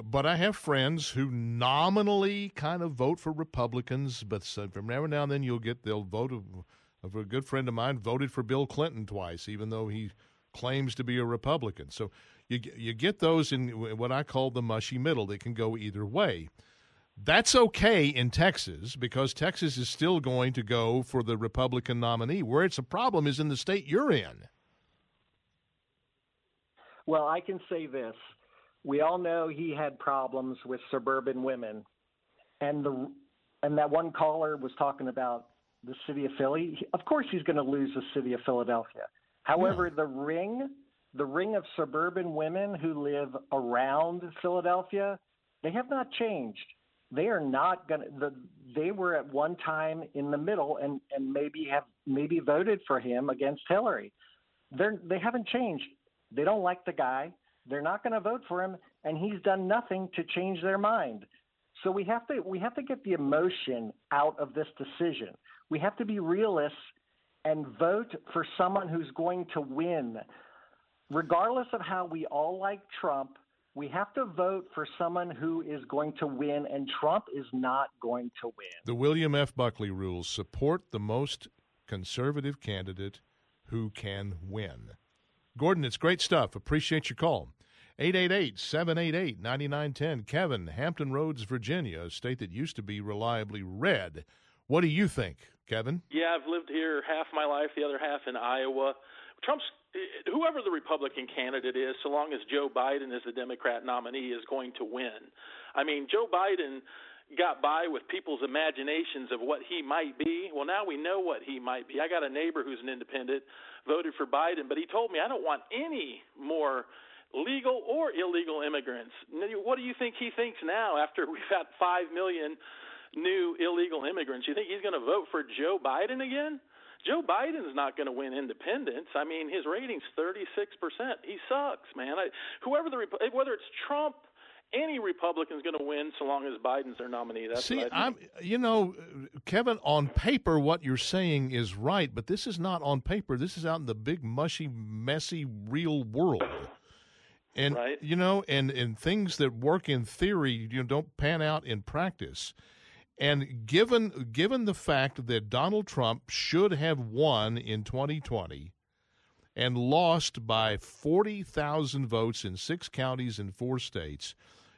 But I have friends who nominally kind of vote for Republicans, but from and now and then you'll get they'll vote. Of a good friend of mine voted for Bill Clinton twice, even though he claims to be a Republican. So you you get those in what I call the mushy middle. They can go either way. That's okay in Texas because Texas is still going to go for the Republican nominee. Where it's a problem is in the state you're in. Well, I can say this. We all know he had problems with suburban women. And the and that one caller was talking about the city of Philly. Of course he's going to lose the city of Philadelphia. However, the ring, the ring of suburban women who live around Philadelphia, they have not changed. They are not going to the they were at one time in the middle and and maybe have maybe voted for him against Hillary. They're they haven't changed. They don't like the guy. They're not going to vote for him, and he's done nothing to change their mind. So we have to we have to get the emotion out of this decision. We have to be realists and vote for someone who's going to win. Regardless of how we all like Trump, we have to vote for someone who is going to win, and Trump is not going to win. The William F. Buckley rules support the most conservative candidate who can win. Gordon, it's great stuff. Appreciate your call. 888 788 9910. Kevin, Hampton Roads, Virginia, a state that used to be reliably red. What do you think, Kevin? Yeah, I've lived here half my life, the other half in Iowa. Trump's whoever the Republican candidate is, so long as Joe Biden is the Democrat nominee, is going to win. I mean, Joe Biden got by with people's imaginations of what he might be. Well, now we know what he might be. I got a neighbor who's an independent, voted for Biden, but he told me I don't want any more legal or illegal immigrants. What do you think he thinks now after we've got 5 million new illegal immigrants? You think he's going to vote for Joe Biden again? Joe Biden's not going to win independents. I mean, his rating's 36%. He sucks, man. I, whoever the whether it's Trump any Republican's going to win so long as Biden's their nominee. That's See, I'm, you know, Kevin, on paper, what you're saying is right, but this is not on paper. This is out in the big, mushy, messy, real world. And Right. you know, and and things that work in theory, you know, don't pan out in practice. And given given the fact that Donald Trump should have won in 2020 and lost by 40,000 votes in six counties in four states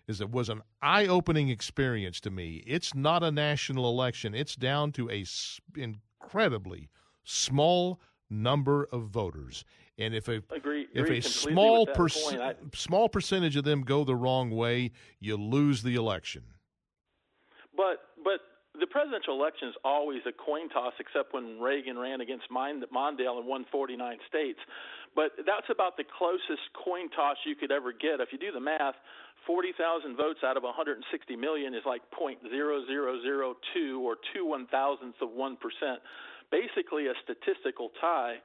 is it was an eye-opening experience to me. It's not a national election. It's down to a s- incredibly small number of voters. And if a Agree- if agree a small perc- I- small percentage of them go the wrong way, you lose the election. But but the presidential election is always a coin toss, except when Reagan ran against Mondale and won 49 states. But that's about the closest coin toss you could ever get. If you do the math, 40,000 votes out of 160 million is like 0.0002 or two one thousandths of one percent. Basically, a statistical tie.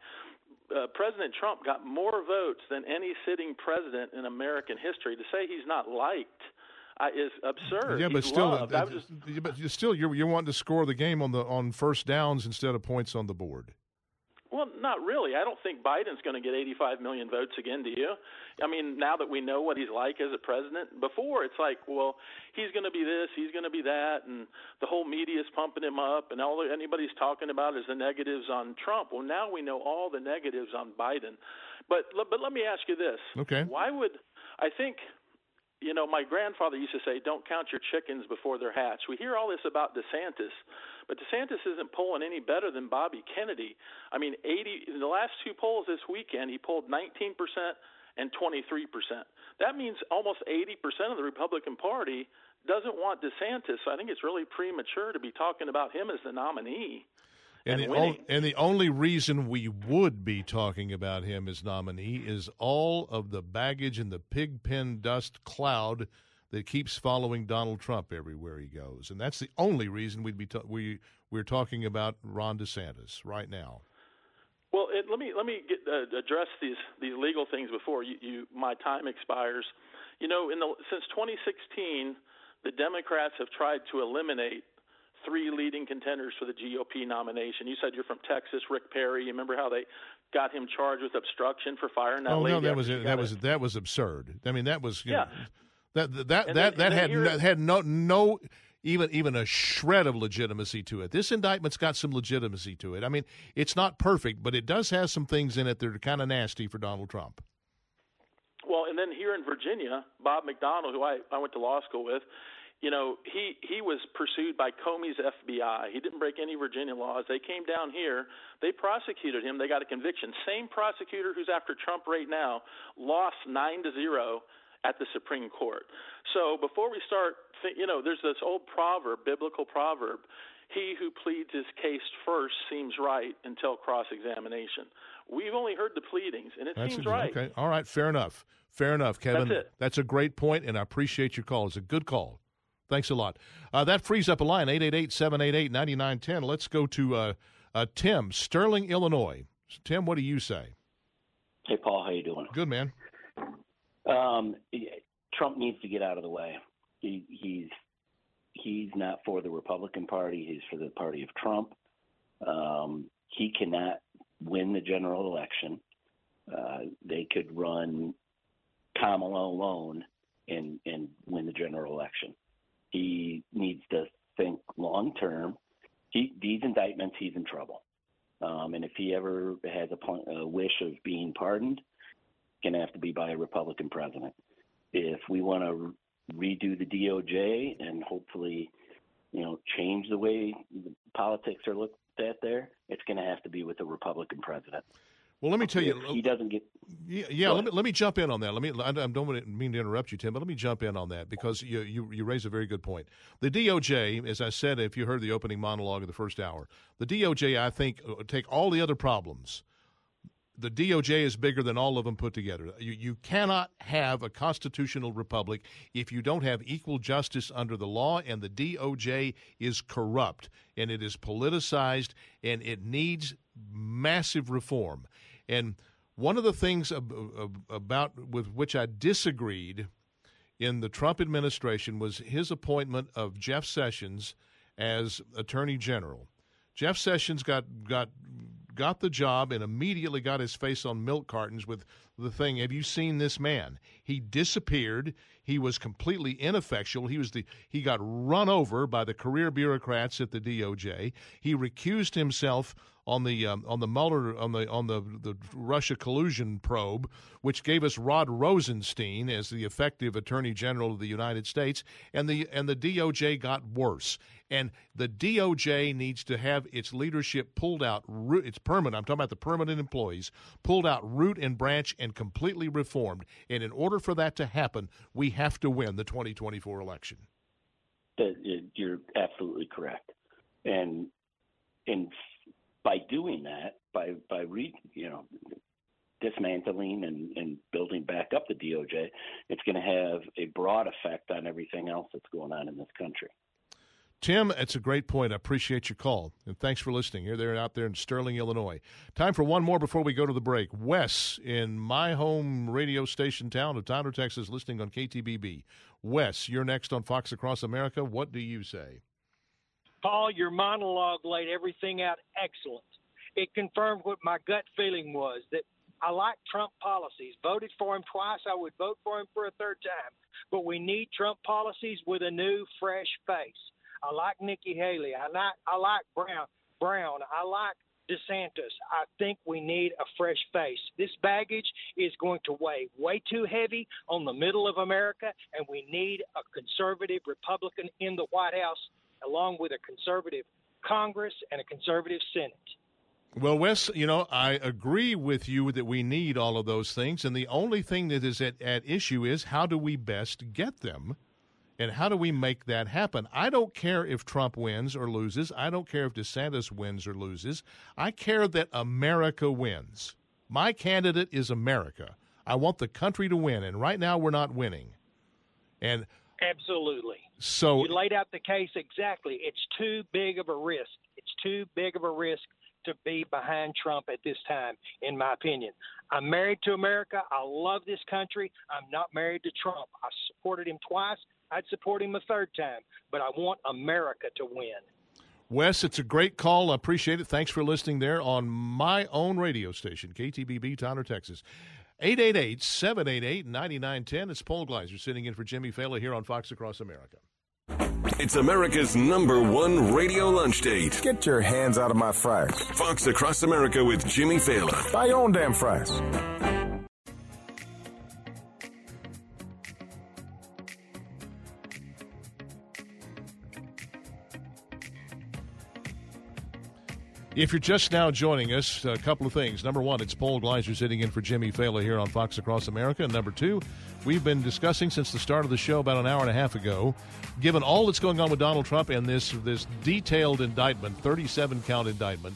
Uh, President Trump got more votes than any sitting president in American history. To say he's not liked uh, is absurd. Yeah, but He's still. I just uh, but you still you're you're wanting to score the game on the on first downs instead of points on the board. Not really. I don't think Biden's going to get 85 million votes again, do you? I mean, now that we know what he's like as a president, before it's like, well, he's going to be this, he's going to be that, and the whole media's pumping him up, and all anybody's talking about is the negatives on Trump. Well, now we know all the negatives on Biden. But but let me ask you this: Okay. Why would I think? You know, my grandfather used to say, "Don't count your chickens before they're hatched." We hear all this about DeSantis, but DeSantis isn't polling any better than Bobby Kennedy. I mean, 80 in the last two polls this weekend, he polled 19% and 23%. That means almost 80% of the Republican Party doesn't want DeSantis. So I think it's really premature to be talking about him as the nominee. And, And the, winning. and the only reason we would be talking about him as nominee is all of the baggage and the pig pen dust cloud that keeps following Donald Trump everywhere he goes, and that's the only reason we'd be ta- we we're talking about Ron DeSantis right now. Well, it, let me let me get, uh, address these these legal things before you, you my time expires. You know, in the since 2016, the Democrats have tried to eliminate three leading contenders for the GOP nomination. You said you're from Texas, Rick Perry. You remember how they got him charged with obstruction for firing that oh lady? no, that was that was that was absurd. I mean, that was Yeah. know, that that And that then- that had no, had no no even even a shred of legitimacy to it. This indictment's got some legitimacy to it. I mean, it's not perfect, but it does have some things in it that are kind of nasty for Donald Trump. Well, and then here in Virginia, Bob McDonnell, who I, I went to law school with, you know, he he was pursued by Comey's FBI. He didn't break any Virginia laws. They came down here, they prosecuted him, they got a conviction. Same prosecutor who's after Trump right now lost nine to zero at the Supreme Court. So before we start, th- you know, there's this old proverb, biblical proverb. He who pleads his case first seems right until cross examination. We've only heard the pleadings, and it That's seems a- right. Okay. All right. Fair enough. Fair enough, Kevin. That's it. That's a great point, and I appreciate your call. It's a good call. Thanks a lot. Uh, that frees up a line, 888-788-9910. Let's go to uh, uh, Tim, Sterling, Illinois. Tim, what do you say? Hey, Paul, how you doing? Good, man. Um, Trump needs to get out of the way. He, he's he's not for the Republican Party. He's for the party of Trump. Um, he cannot win the general election. Uh, they could run Kamala alone and and win the general election. He needs to think long term. He these indictments, he's in trouble. Um, and if he ever has a, pl- a wish of being pardoned, going to have to be by a Republican president. If we want to redo the DOJ and hopefully, you know, change the way the politics are looked at there, it's going to have to be with a Republican president. Well, let me tell you. He doesn't get. Yeah, yeah let me let me jump in on that. Let me. I don't mean to interrupt you, Tim, but let me jump in on that because you you you raise a very good point. The DOJ, as I said, if you heard the opening monologue of the first hour, the DOJ, I think, uh, take all the other problems. The DOJ is bigger than all of them put together. You, you cannot have a constitutional republic if you don't have equal justice under the law, and the DOJ is corrupt and it is politicized, and it needs massive reform. And one of the things ab- ab- about with which I disagreed in the Trump administration was his appointment of Jeff Sessions as Attorney General. Jeff Sessions got got got the job and immediately got his face on milk cartons with the thing, have you seen this man? He disappeared. He was completely ineffectual. He was the he got run over by the career bureaucrats at the DOJ. He recused himself on the um, on the Mueller on the on the the Russia collusion probe, which gave us Rod Rosenstein as the effective Attorney General of the United States, and the and the DOJ got worse. And the DOJ needs to have its leadership pulled out. It's permanent. I'm talking about the permanent employees pulled out root and branch and completely reformed. And in order for that to happen, we have to win the 2024 election. Uh, you're absolutely correct. And and by doing that, by by re, you know dismantling and, and building back up the DOJ, it's going to have a broad effect on everything else that's going on in this country. Tim, it's a great point. I appreciate your call. And thanks for listening. You're there out there in Sterling, Illinois. Time for one more before we go to the break. Wes in my home radio station town of Tyler, Texas, listening on KTBB. Wes, you're next on Fox Across America. What do you say? Paul, your monologue laid everything out excellent. It confirmed what my gut feeling was that I like Trump policies. Voted for him twice. I would vote for him for a third time. But we need Trump policies with a new, fresh face. I like Nikki Haley. I like I like Brown. Brown. I like DeSantis. I think we need a fresh face. This baggage is going to weigh way too heavy on the middle of America, and we need a conservative Republican in the White House, along with a conservative Congress and a conservative Senate. Well, Wes, you know, I agree with you that we need all of those things. And the only thing that is at, at issue is how do we best get them? And how do we make that happen? I don't care if Trump wins or loses. I don't care if DeSantis wins or loses. I care that America wins. My candidate is America. I want the country to win, and right now we're not winning. And absolutely. So you laid out the case exactly. It's too big of a risk. It's too big of a risk to be behind Trump at this time, in my opinion. I'm married to America. I love this country. I'm not married to Trump. I supported him twice. I'd support him a third time, but I want America to win. Wes, it's a great call. I appreciate it. Thanks for listening there on my own radio station, KTBB, Tyler, Texas. 888 788 9910. It's Paul Gleiser sitting in for Jimmy Failla here on Fox Across America. It's America's number one radio lunch date. Get your hands out of my fries. Fox Across America with Jimmy Failla. Buy your own damn fries. If you're just now joining us, a couple of things. Number one, it's Paul Gleiser sitting in for Jimmy Failla here on Fox Across America. And number two, we've been discussing since the start of the show about an hour and a half ago, given all that's going on with Donald Trump and this this detailed indictment, 37 count indictment,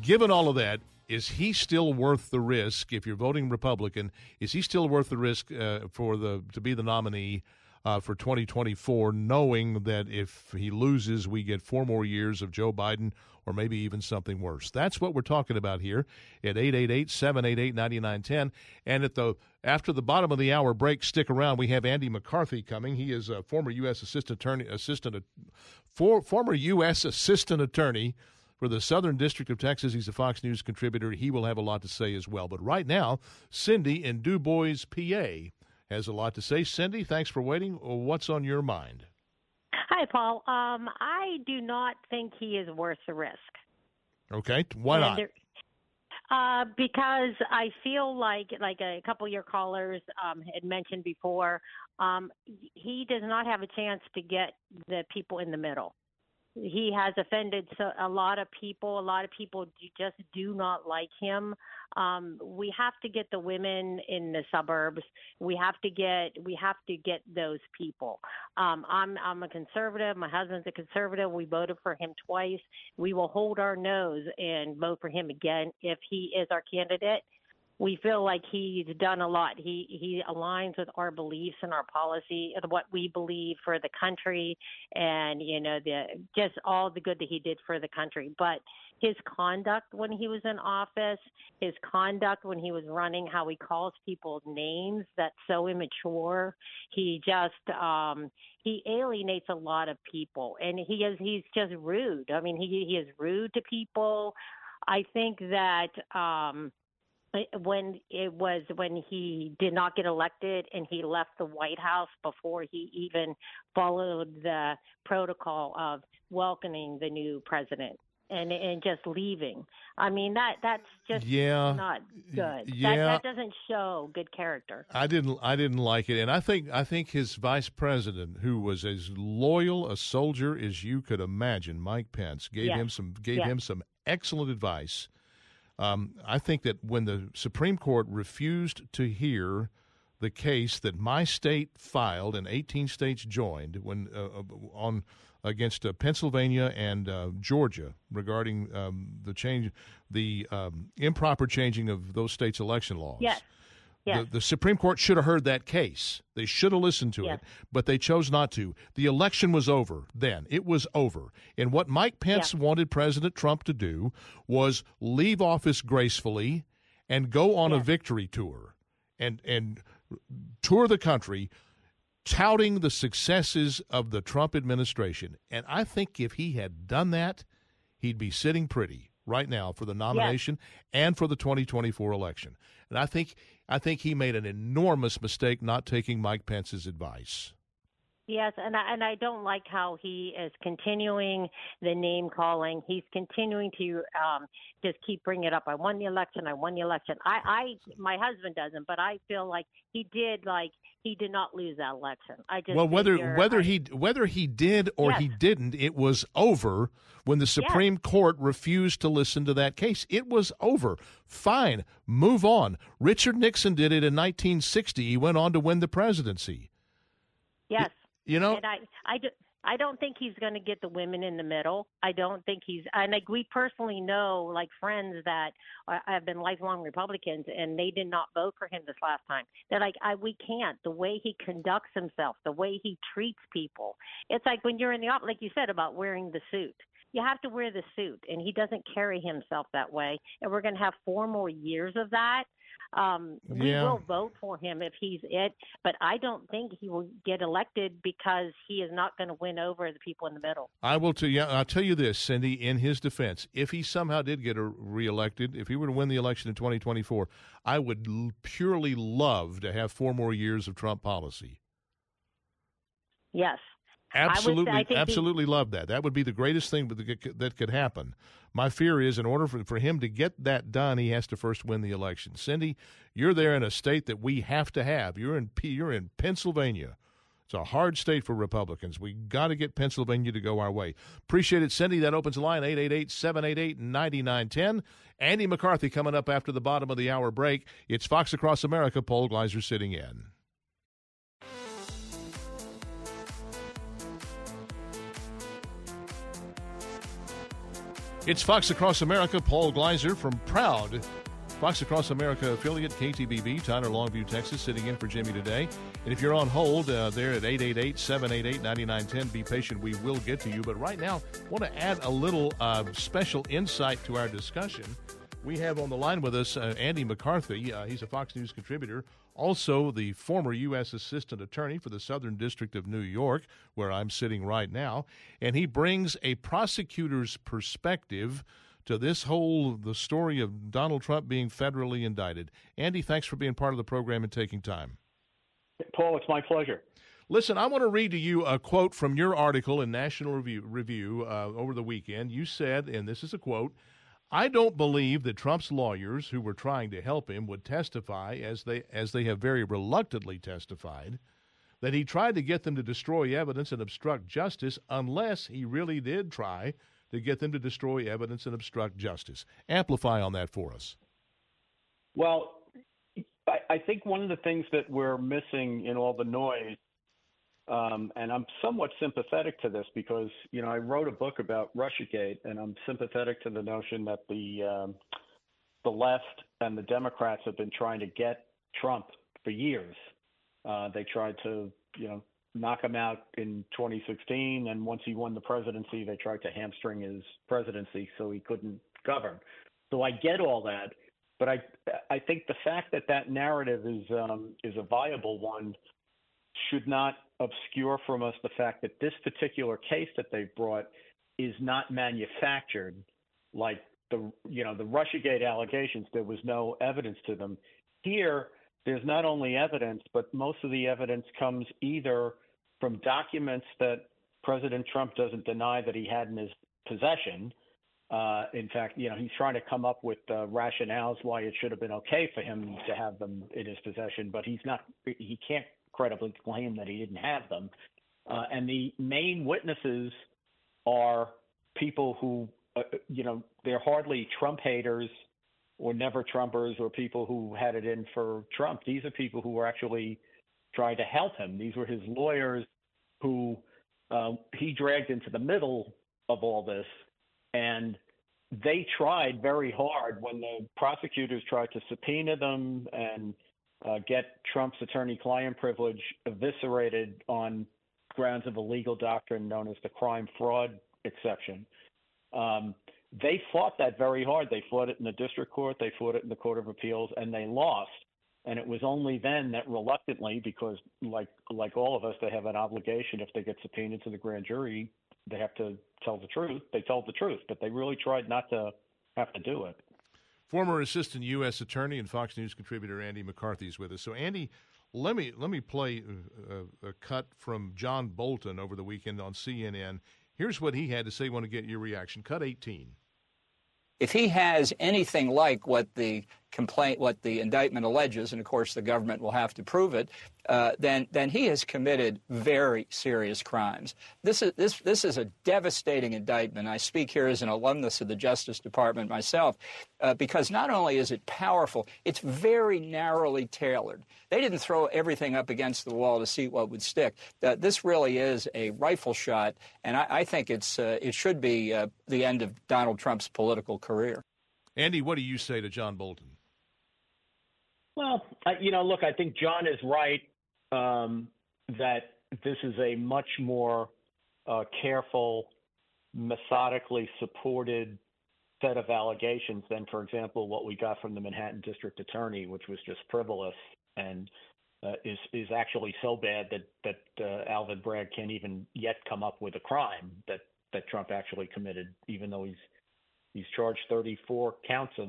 given all of that, is he still worth the risk? If you're voting Republican, is he still worth the risk uh, for the to be the nominee? Uh, for 2024, knowing that if he loses, we get four more years of Joe Biden or maybe even something worse. That's what we're talking about here at 888-788-9910. And at the after the bottom of the hour break, stick around. We have Andy McCarthy coming. He is a former U.S. assistant attorney, assistant, for, former U.S. assistant attorney for the Southern District of Texas. He's a Fox News contributor. He will have a lot to say as well. But right now, Cindy in Du Bois, PA, has a lot to say. Cindy, thanks for waiting. What's on your mind? Hi, Paul. Um, I do not think he is worth the risk. Okay, why not? Uh, because I feel like, like a couple of your callers um, had mentioned before, um, he does not have a chance to get the people in the middle he has offended so, a lot of people. A lot of people just do not like him. Um, we have to get the women in the suburbs. We have to get we have to get those people. Um, I'm I'm a conservative. My husband's a conservative. We voted for him twice. We will hold our nose and vote for him again if he is our candidate. We feel like he's done a lot. He he aligns with our beliefs and our policy and what we believe for the country, and you know the just all the good that he did for the country. But his conduct when he was in office, his conduct when he was running, how he calls people names that's so immature. He just um he alienates a lot of people and he is he's just rude. I mean he he is rude to people. I think that um when it was when he did not get elected and he left the White House before he even followed the protocol of welcoming the new president and and just leaving. I mean that that's just Yeah. not good. Yeah. That that doesn't show good character. I didn't I didn't like it, and I think I think his vice president, who was as loyal a soldier as you could imagine, Mike Pence, gave Yes. him some gave Yes. him some excellent advice. Um, I think that when the Supreme Court refused to hear the case that my state filed and 18 states joined when uh, uh, on against uh, Pennsylvania and uh, Georgia regarding um, the change, the um, improper changing of those states' election laws. Yes. Yes. The, the Supreme Court should have heard that case. They should have listened to Yes. it, but they chose not to. The election was over then. It was over. And what Mike Pence wanted President Trump to do was leave office gracefully and go on a victory tour and and tour the country touting the successes of the Trump administration. And I think if he had done that, he'd be sitting pretty right now for the nomination and for the 2024 election. And I think I think he made an enormous mistake not taking Mike Pence's advice. Yes, and I, and I don't like how he is continuing the name calling. He's continuing to um, just keep bringing it up. I won the election. I won the election. I, I, my husband doesn't, but I feel like he did. Like he did not lose that election. I just well, whether figure- whether I- he whether he did or Yes. he didn't, it was over when the Supreme Court refused to listen to that case. It was over. Fine, move on. Richard Nixon did it in 1960. He went on to win the presidency. Yes. You know, and I, I, do, I don't think he's going to get the women in the middle. I don't think he's, and like we personally know, like friends that are, have been lifelong Republicans, and they did not vote for him this last time. They're like, I, we can't. The way he conducts himself, the way he treats people. It's like when you're in the office, like you said about wearing the suit. You have to wear the suit, and he doesn't carry himself that way. And we're going to have four more years of that. Um, we Yeah. will vote for him if he's it, but I don't think he will get elected because he is not going to win over the people in the middle. I will tell you. I'll tell you this, Cindy. In his defense, if he somehow did get a reelected, if he were to win the election in 2024, I would l- purely love to have four more years of Trump policy. Yes. I would say- Absolutely, he- absolutely love that. That would be the greatest thing that could happen. My fear is, in order for, for him to get that done, he has to first win the election. Cindy, you're there in a state that we have to have. You're in you're in Pennsylvania. It's a hard state for Republicans. We got to get Pennsylvania to go our way. Appreciate it, Cindy. That opens the line 888-788-9910. Andy McCarthy coming up after the bottom of the hour break. It's Fox Across America. Paul Gleiser sitting in. It's Fox Across America. Paul Gleiser from Proud Fox Across America affiliate KTBB, Tyler, Longview, Texas, sitting in for Jimmy today. And if you're on hold uh, there at 888-788-9910, be patient. We will get to you. But right now, want to add a little uh, special insight to our discussion. We have on the line with us uh, Andy McCarthy. Uh, he's a Fox News contributor, also the former U.S. Assistant Attorney for the Southern District of New York, where I'm sitting right now. And he brings a prosecutor's perspective to this whole the story of Donald Trump being federally indicted. Andy, thanks for being part of the program and taking time. Paul, it's my pleasure. Listen, I want to read to you a quote from your article in National Review, Review uh, over the weekend. You said, and this is a quote. I don't believe that Trump's lawyers who were trying to help him would testify as they as they have very reluctantly testified that he tried to get them to destroy evidence and obstruct justice unless he really did try to get them to destroy evidence and obstruct justice. Amplify on that for us. Well, I, I think one of the things that we're missing in all the noise, um, and I'm somewhat sympathetic to this because you know I wrote a book about RussiaGate, and I'm sympathetic to the notion that the um, the left and the Democrats have been trying to get Trump for years. Uh, they tried to, you know, knock him out in 2016, and once he won the presidency, they tried to hamstring his presidency so he couldn't govern. So I get all that, but I I think the fact that that narrative is um, is a viable one should not obscure from us the fact that this particular case that they've brought is not manufactured like the you know the Russiagate allegations. There was no evidence to them. Here, there's not only evidence, but most of the evidence comes either from documents that President Trump doesn't deny that he had in his possession. Uh, in fact, you know, he's trying to come up with uh, rationales why it should have been okay for him to have them in his possession, but he's not. He can't credibly claim that he didn't have them. Uh, and the main witnesses are people who, uh, you know, they're hardly Trump haters or never Trumpers or people who had it in for Trump. These are people who were actually trying to help him. These were his lawyers who uh, he dragged into the middle of all this. And they tried very hard when the prosecutors tried to subpoena them and uh, get Trump's attorney client privilege eviscerated on grounds of a legal doctrine known as the crime fraud exception. Um, they fought that very hard. They fought it in the district court, they fought it in the Court of Appeals, and they lost. And it was only then that reluctantly, because like like all of us, they have an obligation if they get subpoenaed to the grand jury, they have to tell the truth. They told the truth, but they really tried not to have to do it. Former assistant U.S. attorney and Fox News contributor Andy McCarthy is with us. So, Andy, let me let me play a, a, cut from John Bolton over the weekend on CNN. Here's what he had to say. Want to get your reaction? Cut 18. If he has anything like what the complaint, what the indictment alleges, and of course the government will have to prove it, uh, then then he has committed very serious crimes. This is this this is a devastating indictment. I speak here as an alumnus of the Justice Department myself, uh, because not only is it powerful, it's very narrowly tailored. They didn't throw everything up against the wall to see what would stick. Uh, this really is a rifle shot, and I, I think it's uh, it should be uh, the end of Donald Trump's political career. Andy, what do you say to John Bolton? Well, I, you know, look, I think John is right um, that this is a much more uh, careful, methodically supported set of allegations than, for example, what we got from the Manhattan District Attorney, which was just frivolous and uh, is is actually so bad that that uh, Alvin Bragg can't even yet come up with a crime that that Trump actually committed, even though he's he's charged 34 counts of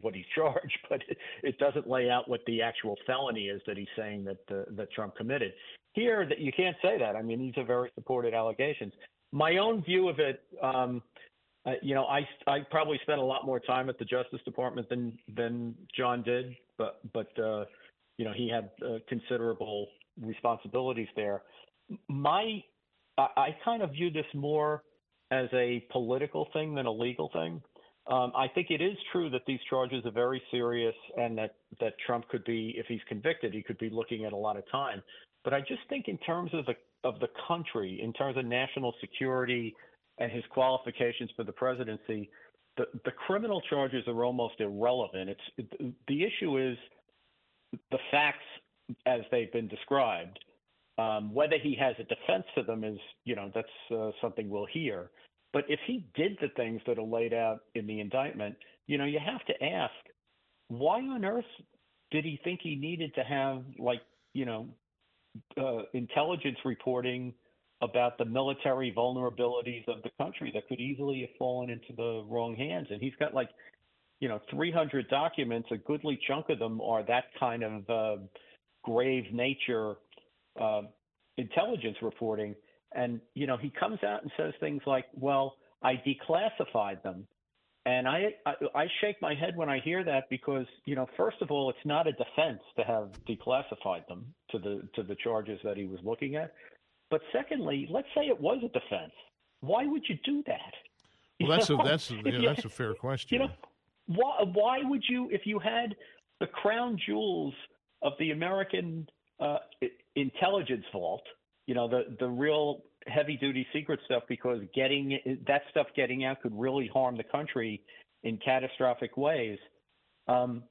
what he's charged, but it, doesn't lay out what the actual felony is that he's saying that uh, that Trump committed. Here, that you can't say that. I mean, these are very supported allegations. My own view of it, um, uh, you know, I I probably spent a lot more time at the Justice Department than than John did, but but uh, you know, he had uh, considerable responsibilities there. My I, I kind of view this more as a political thing than a legal thing. Um, I think it is true that these charges are very serious, and that that Trump could be, if he's convicted, he could be looking at a lot of time. But I just think, in terms of the of the country, in terms of national security and his qualifications for the presidency, the the criminal charges are almost irrelevant. It's the issue is the facts as they've been described. Um, whether he has a defense to them is, you know, that's uh, something we'll hear. But if he did the things that are laid out in the indictment, you know, you have to ask, why on earth did he think he needed to have like, you know, uh, intelligence reporting about the military vulnerabilities of the country that could easily have fallen into the wrong hands? And he's got like, you know, 300 documents. A goodly chunk of them are that kind of uh, grave nature uh, intelligence reporting. And, you know, he comes out and says things like, well, I declassified them. And I, I, I shake my head when I hear that because, you know, first of all, it's not a defense to have declassified them to the to the charges that he was looking at. But secondly, let's say it was a defense. Why would you do that? Well, that's a that's yeah, that's a fair question. You know, why why would you if you had the crown jewels of the American uh, intelligence vault you know the the real heavy duty secret stuff because getting that stuff getting out could really harm the country in catastrophic ways. Um,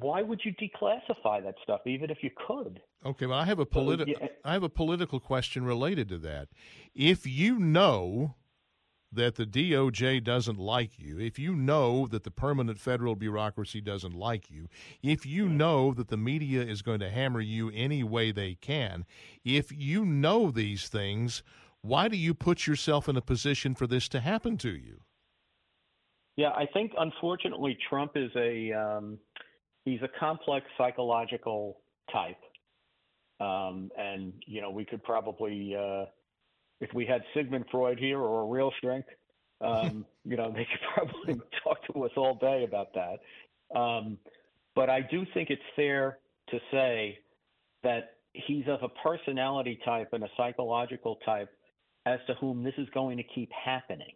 why would you declassify that stuff, even if you could? Okay, well, I have a politi- yeah. I have a political question related to that. If you know that the DOJ doesn't like you, if you know that the permanent federal bureaucracy doesn't like you, if you know that the media is going to hammer you any way they can, if you know these things, why do you put yourself in a position for this to happen to you? Yeah, I think unfortunately Trump is a um, he's a complex psychological type, um, and you know we could probably uh, if we had Sigmund Freud here or a real shrink, um, you know they could probably talk to us all day about that. Um, but I do think it's fair to say that he's of a personality type and a psychological type as to whom this is going to keep happening.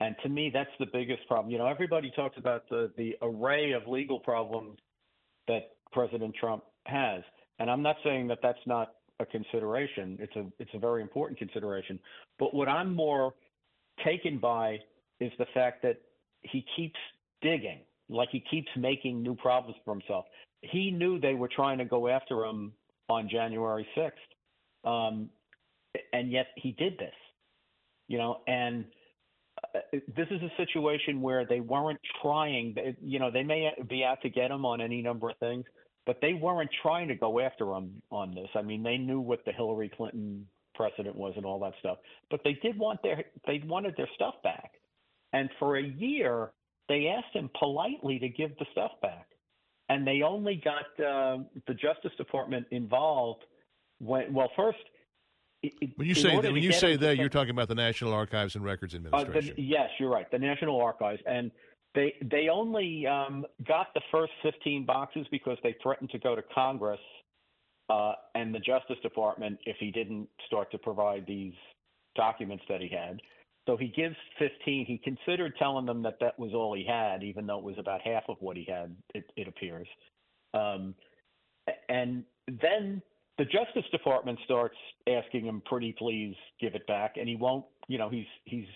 And to me, that's the biggest problem. You know, everybody talks about the, the array of legal problems that President Trump has. And I'm not saying that that's not a consideration. It's a, it's a very important consideration. But what I'm more taken by is the fact that he keeps digging, like he keeps making new problems for himself. He knew they were trying to go after him on January 6th. Um, and yet he did this, you know, and uh, this is a situation where they weren't trying. You know, they may be out to get him on any number of things, but they weren't trying to go after him on this. I mean, they knew what the Hillary Clinton precedent was and all that stuff, but they did want their they wanted their stuff back, and for a year they asked him politely to give the stuff back, and they only got uh, the Justice Department involved when well first when you say that, when you say that, you're talking about the National Archives and Records Administration. Uh, the, yes, you're right. The National Archives, and they they only um, got the first 15 boxes because they threatened to go to Congress uh, and the Justice Department if he didn't start to provide these documents that he had. So he gives 15. He considered telling them that that was all he had, even though it was about half of what he had. It, it appears, um, and then the Justice Department starts asking him, "Pretty please give it back," and he won't. You know, he's he's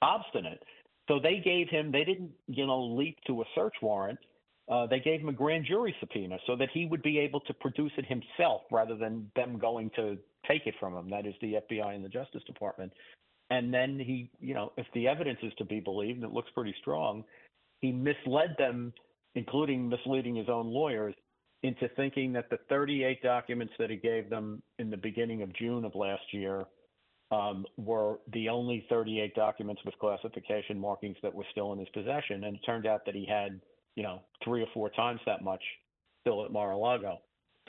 obstinate. So they gave him. They didn't, you know, leap to a search warrant. Uh, they gave him a grand jury subpoena so that he would be able to produce it himself rather than them going to take it from him. That is the FBI and the Justice Department. And then he, you know, if the evidence is to be believed, and it looks pretty strong, he misled them, including misleading his own lawyers, into thinking that the 38 documents that he gave them in the beginning of June of last year um, were the only 38 documents with classification markings that were still in his possession. And it turned out that he had, you know, three or four times that much still at Mar-a-Lago.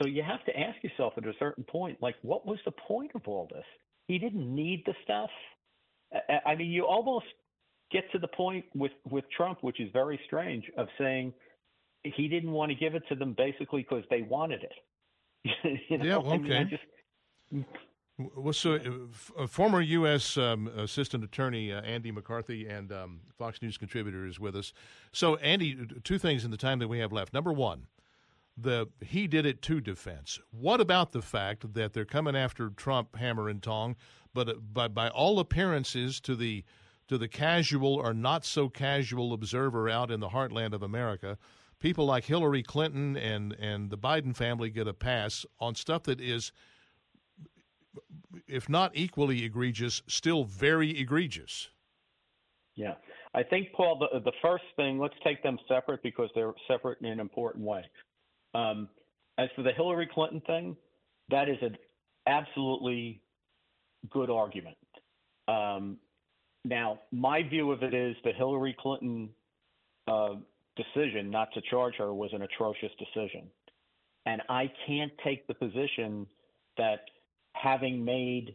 So you have to ask yourself at a certain point, like, what was the point of all this? He didn't need the stuff. I mean, you almost get to the point with with Trump, which is very strange, of saying he didn't want to give it to them basically because they wanted it. you know? Yeah, okay. I mean, I just, well, so uh, former U.S. Um, Assistant Attorney uh, Andy McCarthy and um, Fox News contributor is with us. So, Andy, two things in the time that we have left. Number one, the he did it to defense. What about the fact that they're coming after Trump hammer and tong, but uh, by by all appearances to the to the casual or not so casual observer out in the heartland of America, people like Hillary Clinton and and the Biden family get a pass on stuff that is if not equally egregious, still very egregious. Yeah. I think, Paul, the, the first thing, let's take them separate because they're separate in an important way. Um, as for the Hillary Clinton thing, that is an absolutely good argument. Um, now, my view of it is the Hillary Clinton uh, decision not to charge her was an atrocious decision. And I can't take the position that having made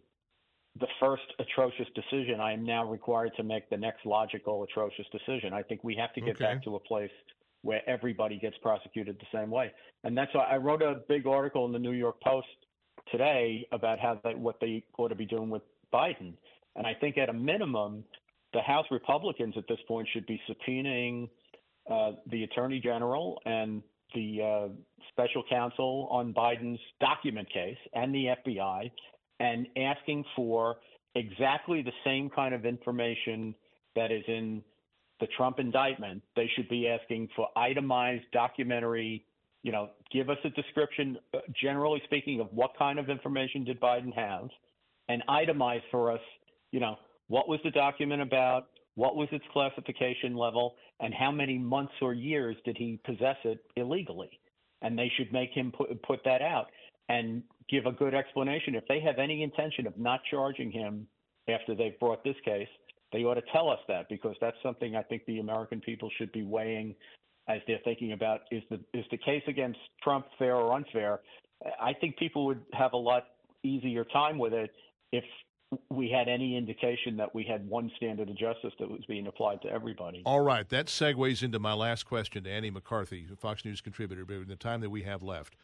the first atrocious decision, I am now required to make the next logical atrocious decision. I think we have to get Okay. back to a place where everybody gets prosecuted the same way. And that's why I wrote a big article in the New York Post today about how they, what they ought to be doing with Biden. And I think at a minimum, the House Republicans at this point should be subpoenaing uh, the Attorney General and the uh, special counsel on Biden's document case and the FBI and asking for exactly the same kind of information that is in the Trump indictment, they should be asking for itemized documentary, you know, give us a description, uh, generally speaking, of what kind of information did Biden have, and itemize for us, you know, what was the document about, what was its classification level, and how many months or years did he possess it illegally? And they should make him put, put that out and give a good explanation. If they have any intention of not charging him after they've brought this case, they ought to tell us that because that's something I think the American people should be weighing as they're thinking about is the is the case against Trump fair or unfair. I think people would have a lot easier time with it if we had any indication that we had one standard of justice that was being applied to everybody. All right, that segues into my last question to Andy McCarthy, Fox News contributor, in the time that we have left.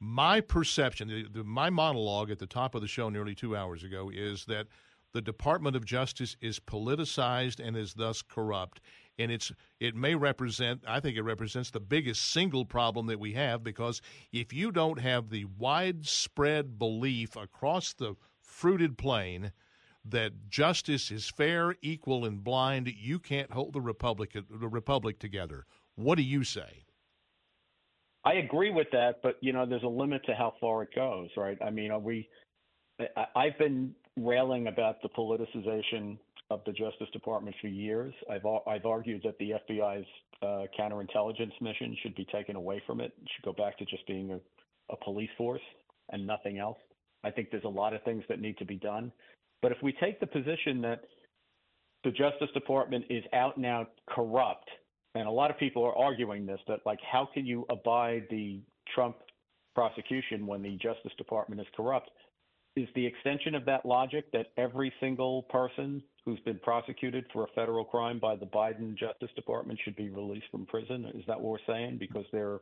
My perception, the, the, my monologue at the top of the show nearly two hours ago, is that the Department of Justice is politicized and is thus corrupt. And it's it may represent, I think it represents the biggest single problem that we have because if you don't have the widespread belief across the fruited plain that justice is fair, equal, and blind, you can't hold the republic the republic together. What do you say? I agree with that, but you know, there's a limit to how far it goes, right? I mean, we? I, I've been railing about the politicization of the Justice Department for years. I've I've argued that the FBI's uh, counterintelligence mission should be taken away from it. It should go back to just being a, a police force and nothing else. I think there's a lot of things that need to be done. But if we take the position that the Justice Department is out and out corrupt, and a lot of people are arguing this, that like how can you abide the Trump prosecution when the Justice Department is corrupt? is the extension of that logic that every single person who's been prosecuted for a federal crime by the Biden Justice Department should be released from prison? Is that what we're saying? Because they're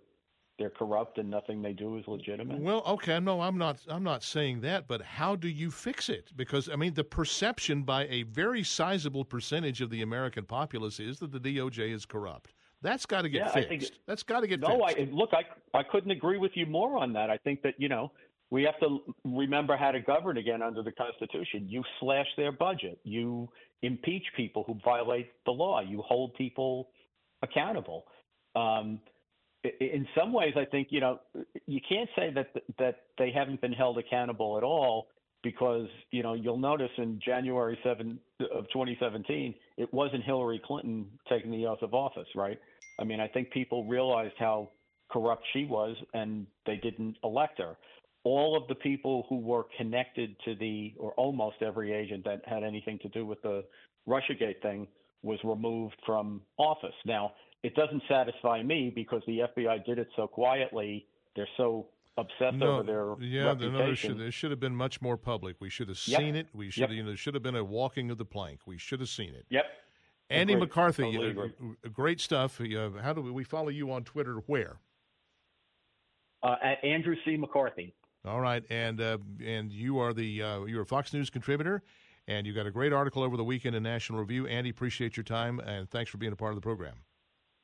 they're corrupt and nothing they do is legitimate. Well, okay, no, I'm not I'm not saying that, but how do you fix it? Because I mean, the perception by a very sizable percentage of the American populace is that the DOJ is corrupt. That's got to get yeah, fixed. Think, That's got to get no, fixed. I, look, I I couldn't agree with you more on that. I think that you know we have to remember how to govern again under the Constitution. You slash their budget. You impeach people who violate the law. You hold people accountable. Um, in some ways, I think you know you can't say that that they haven't been held accountable at all because you know you'll notice in January 7 of 2017 it wasn't Hillary Clinton taking the oath of office, right? I mean, I think people realized how corrupt she was and they didn't elect her all of the people who were connected to the, or almost every agent that had anything to do with the Russiagate thing was removed from office. Now, it doesn't satisfy me because the FBI did it so quietly. They're so obsessed no, over their yeah, reputation. No, there should, there should have been much more public. We should have yep. seen it. We should, yep. you know, there should have been a walking of the plank. We should have seen it. Yep. Andy Agreed. McCarthy, totally uh, great stuff. Uh, how do we, we follow you on Twitter? Where? Uh, at Andrew C. McCarthy. All right, and uh, and you are the uh, you're a Fox News contributor, and you got a great article over the weekend in National Review. Andy, appreciate your time and thanks for being a part of the program.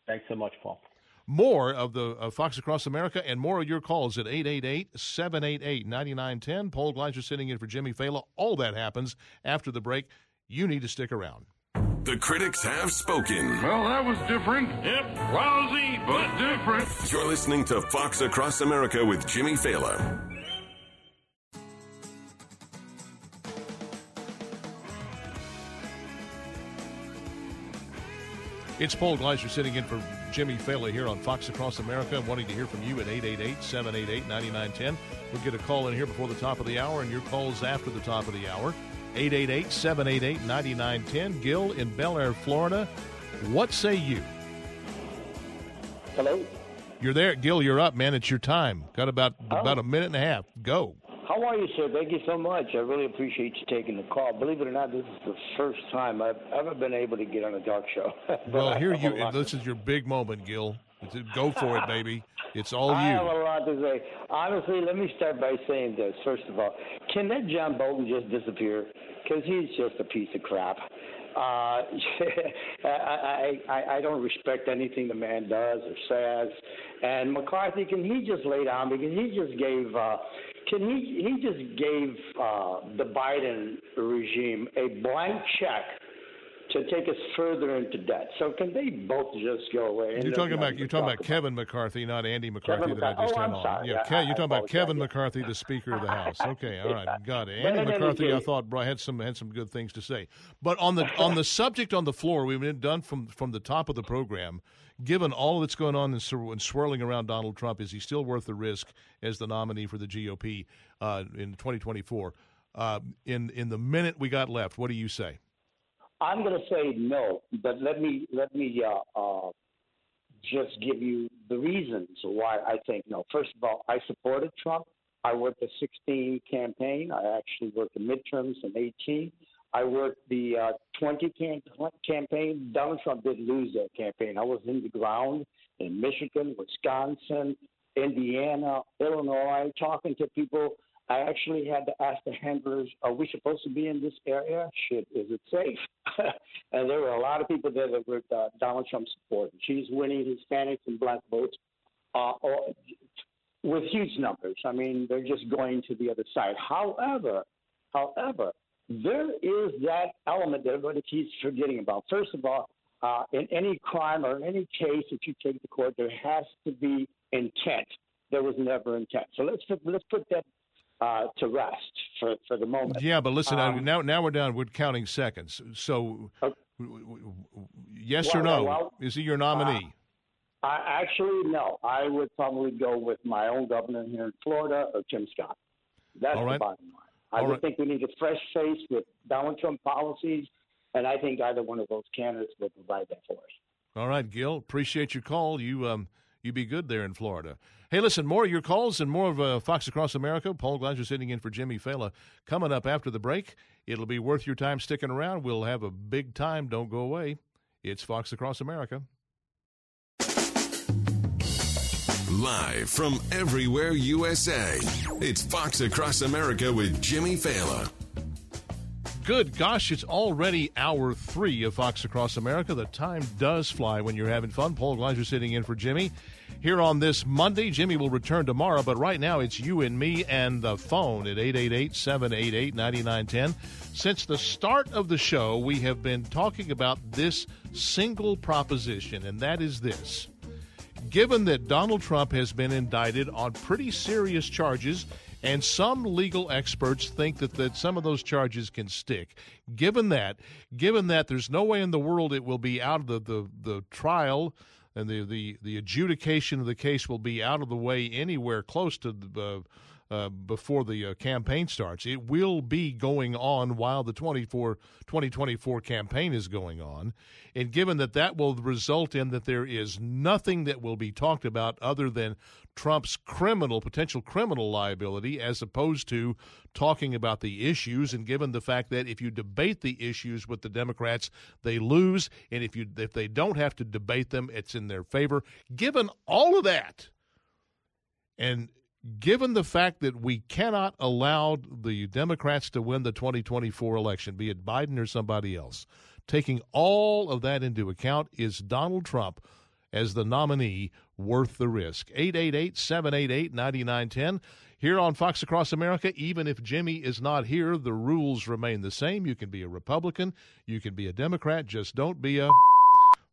Thanks so much, Paul. More of the of Fox Across America and more of your calls at 888-788-9910. Paul Gleiser sitting in for Jimmy Failla. All that happens after the break. You need to stick around. The critics have spoken. Well, that was different. Yep, lousy, but different. You're listening to Fox Across America with Jimmy Failla. It's Paul Gleiser sitting in for Jimmy Failla here on Fox Across America. I'm wanting to hear from you at 888-788-9910. We'll get a call in here before the top of the hour and your calls after the top of the hour. 888-788-9910. Gil in Bel Air, Florida. What say you? Hello. You're there, Gil. You're up, man. It's your time. Got about oh. about a minute and a half. Go. How are you, sir? Thank you so much. I really appreciate you taking the call. Believe it or not, this is the first time I've ever been able to get on a talk show. well, here you. This is your big moment, Gil. Go for it, baby. It's all you. I have a lot to say. Honestly, let me start by saying this. First of all, can that John Bolton just disappear? Because he's just a piece of crap. Uh, I, I I don't respect anything the man does or says. And McCarthy, can he just lay down because he just gave uh, can he he just gave uh, the Biden regime a blank check to take us further into debt. So can they both just go away? and You're talking about you're talking about Kevin McCarthy, not Andy McCarthy Kevin that I just. Oh, had I'm on. sorry. Yeah, I- you're talking about. Kevin McCarthy, the Speaker of the House. Okay, all right, got it. Andy McCarthy, I thought bro, had some had some good things to say. But on the on the subject on the floor, we've been done from from the top of the program. Given all that's going on and, swir- and swirling around Donald Trump, is he still worth the risk as the nominee for the GOP uh, in 2024? Uh, in in the minute we got left, what do you say? I'm going to say no, but let me let me uh, uh, just give you the reasons why I think no. First of all, I supported Trump. I worked the 16 campaign. I actually worked the midterms in 18. I worked the uh, 20 cam- campaign. Donald Trump did lose that campaign. I was in the ground in Michigan, Wisconsin, Indiana, Illinois, talking to people. I actually had to ask the handlers, "Are we supposed to be in this area? Shit, is it safe?" and there were a lot of people there that were uh, Donald Trump supporters. She's winning Hispanics and black votes uh, with huge numbers. I mean, they're just going to the other side. However, however, there is that element that everybody keeps forgetting about. First of all, uh, in any crime or in any case that you take to court, there has to be intent. There was never intent. So let's put, let's put that uh, to rest for, for the moment. Yeah, but listen, uh, Um, now now we're down. We're counting seconds. So, yes or no? well, is he your nominee? I actually no. I would probably go with my own governor here in Florida or Tim Scott. That's right. the bottom line. I All just right. think we need a fresh face with Donald Trump policies, and I think either one of those candidates will provide that for us. All right, Gil. Appreciate your call. You um, you be good there in Florida. Hey, listen, more of your calls and more of uh, Fox Across America. Paul Gleiser sitting in for Jimmy Failla. Coming up after the break, it'll be worth your time sticking around. We'll have a big time. Don't go away. It's Fox Across America. Live from everywhere USA, it's Fox Across America with Jimmy Failla. Good gosh, it's already hour three of Fox Across America. The time does fly when you're having fun. Paul Gleiser sitting in for Jimmy. Here on this Monday, Jimmy will return tomorrow, but right now it's you and me and the phone at 888 788 9910. Since the start of the show, we have been talking about this single proposition, and that is this. Given that Donald Trump has been indicted on pretty serious charges, and some legal experts think that, that some of those charges can stick. Given that, given that there's no way in the world it will be out of the, the, the trial and the, the, the adjudication of the case will be out of the way anywhere close to the, uh, uh, before the uh, campaign starts. It will be going on while the 24, 2024 campaign is going on. And given that that will result in that there is nothing that will be talked about other than Trump's criminal, potential criminal liability, as opposed to talking about the issues, and given the fact that if you debate the issues with the Democrats, they lose, and if you if they don't have to debate them, it's in their favor. Given all of that, and given the fact that we cannot allow the Democrats to win the 2024 election, be it Biden or somebody else, taking all of that into account, is Donald Trump as the nominee worth the risk? 888 788 9910. Here on Fox Across America, even if Jimmy is not here, the rules remain the same. You can be a Republican, you can be a Democrat, just don't be a.